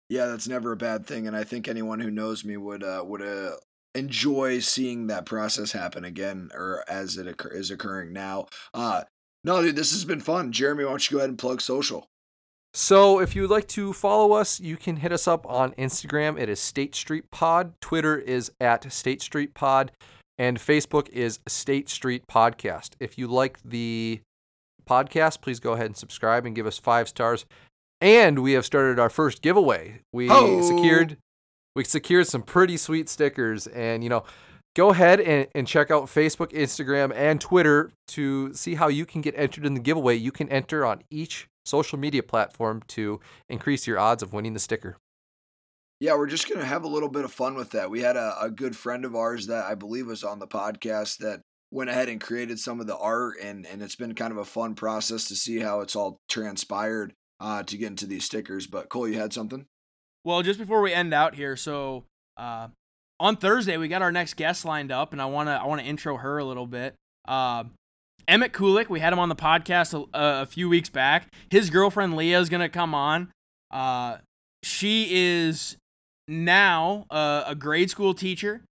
yeah, that's never a bad thing, and I think anyone who knows me would uh, would uh, enjoy seeing that process happen again, or as it occur- is occurring now. Uh, no, dude, this has been fun. Jeremy, why don't you go ahead and plug social? So, if you'd like to follow us, you can hit us up on Instagram. It is State Street Pod. Twitter is at State Street Pod, and Facebook is State Street Podcast. If you like the podcast, please go ahead and subscribe and give us five stars. And we have started our first giveaway. We oh. secured we secured some pretty sweet stickers and you know go ahead and, and check out Facebook, Instagram, and Twitter to see how you can get entered in the giveaway. You can enter on each social media platform to increase your odds of winning the sticker. Yeah, we're just going to have a little bit of fun with that. We had a, a good friend of ours that I believe was on the podcast that went ahead and created some of the art, and, and it's been kind of a fun process to see how it's all transpired uh, to get into these stickers. But Cole, you had something? Well, just before we end out here, so uh, on Thursday we got our next guest lined up, and I wanna I wanna intro her a little bit. Uh, Emmett Kulik, we had him on the podcast a, a, few weeks back. His girlfriend Leah is gonna come on. Uh, she is now a grade school teacher.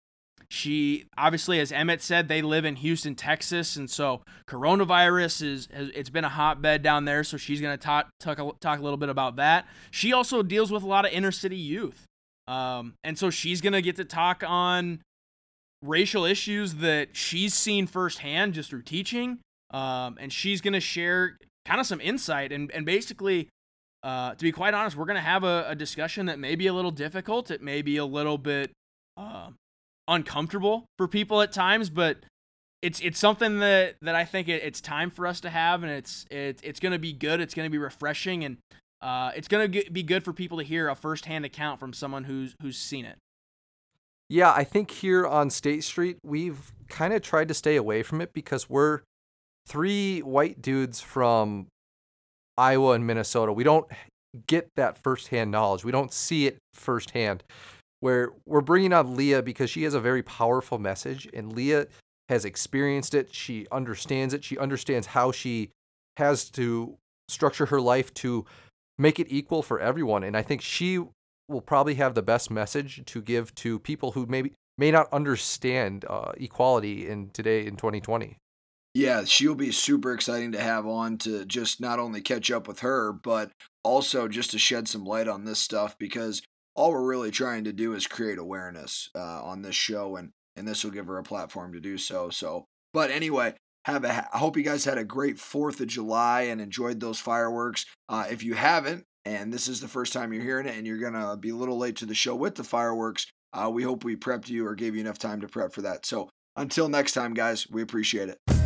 She obviously, as Emmett said, they live in Houston, Texas, and so coronavirus is has, it's been a hotbed down there. So she's gonna talk talk a, talk a little bit about that. She also deals with a lot of inner city youth, um, and so she's gonna get to talk on racial issues that she's seen firsthand just through teaching, um, and she's gonna share kind of some insight and and basically. Uh, to be quite honest, we're going to have a, a, discussion that may be a little difficult. It may be a little bit uh, uncomfortable for people at times, but it's it's something that that I think it, it's time for us to have, and it's it, it's going to be good. It's going to be refreshing, and uh, it's to be good for people to hear a firsthand account from someone who's who's seen it. Yeah, I think here on State Street we've kind of tried to stay away from it because we're three white dudes from Iowa and Minnesota. We don't get that firsthand knowledge. We don't see it firsthand where we're bringing on Leah because she has a very powerful message and Leah has experienced it. She understands it. She understands how she has to structure her life to make it equal for everyone. And I think she will probably have the best message to give to people who maybe may not understand uh, equality in today in 2020. Yeah, she'll be super exciting to have on to just not only catch up with her, but also just to shed some light on this stuff because all we're really trying to do is create awareness uh, on this show, and and this will give her a platform to do so. So, but anyway, have a. I hope you guys had a great Fourth of July and enjoyed those fireworks. Uh, if you haven't, and this is the first time you're hearing it, and you're gonna be a little late to the show with the fireworks, uh, we hope we prepped you or gave you enough time to prep for that. So, until next time, guys, we appreciate it.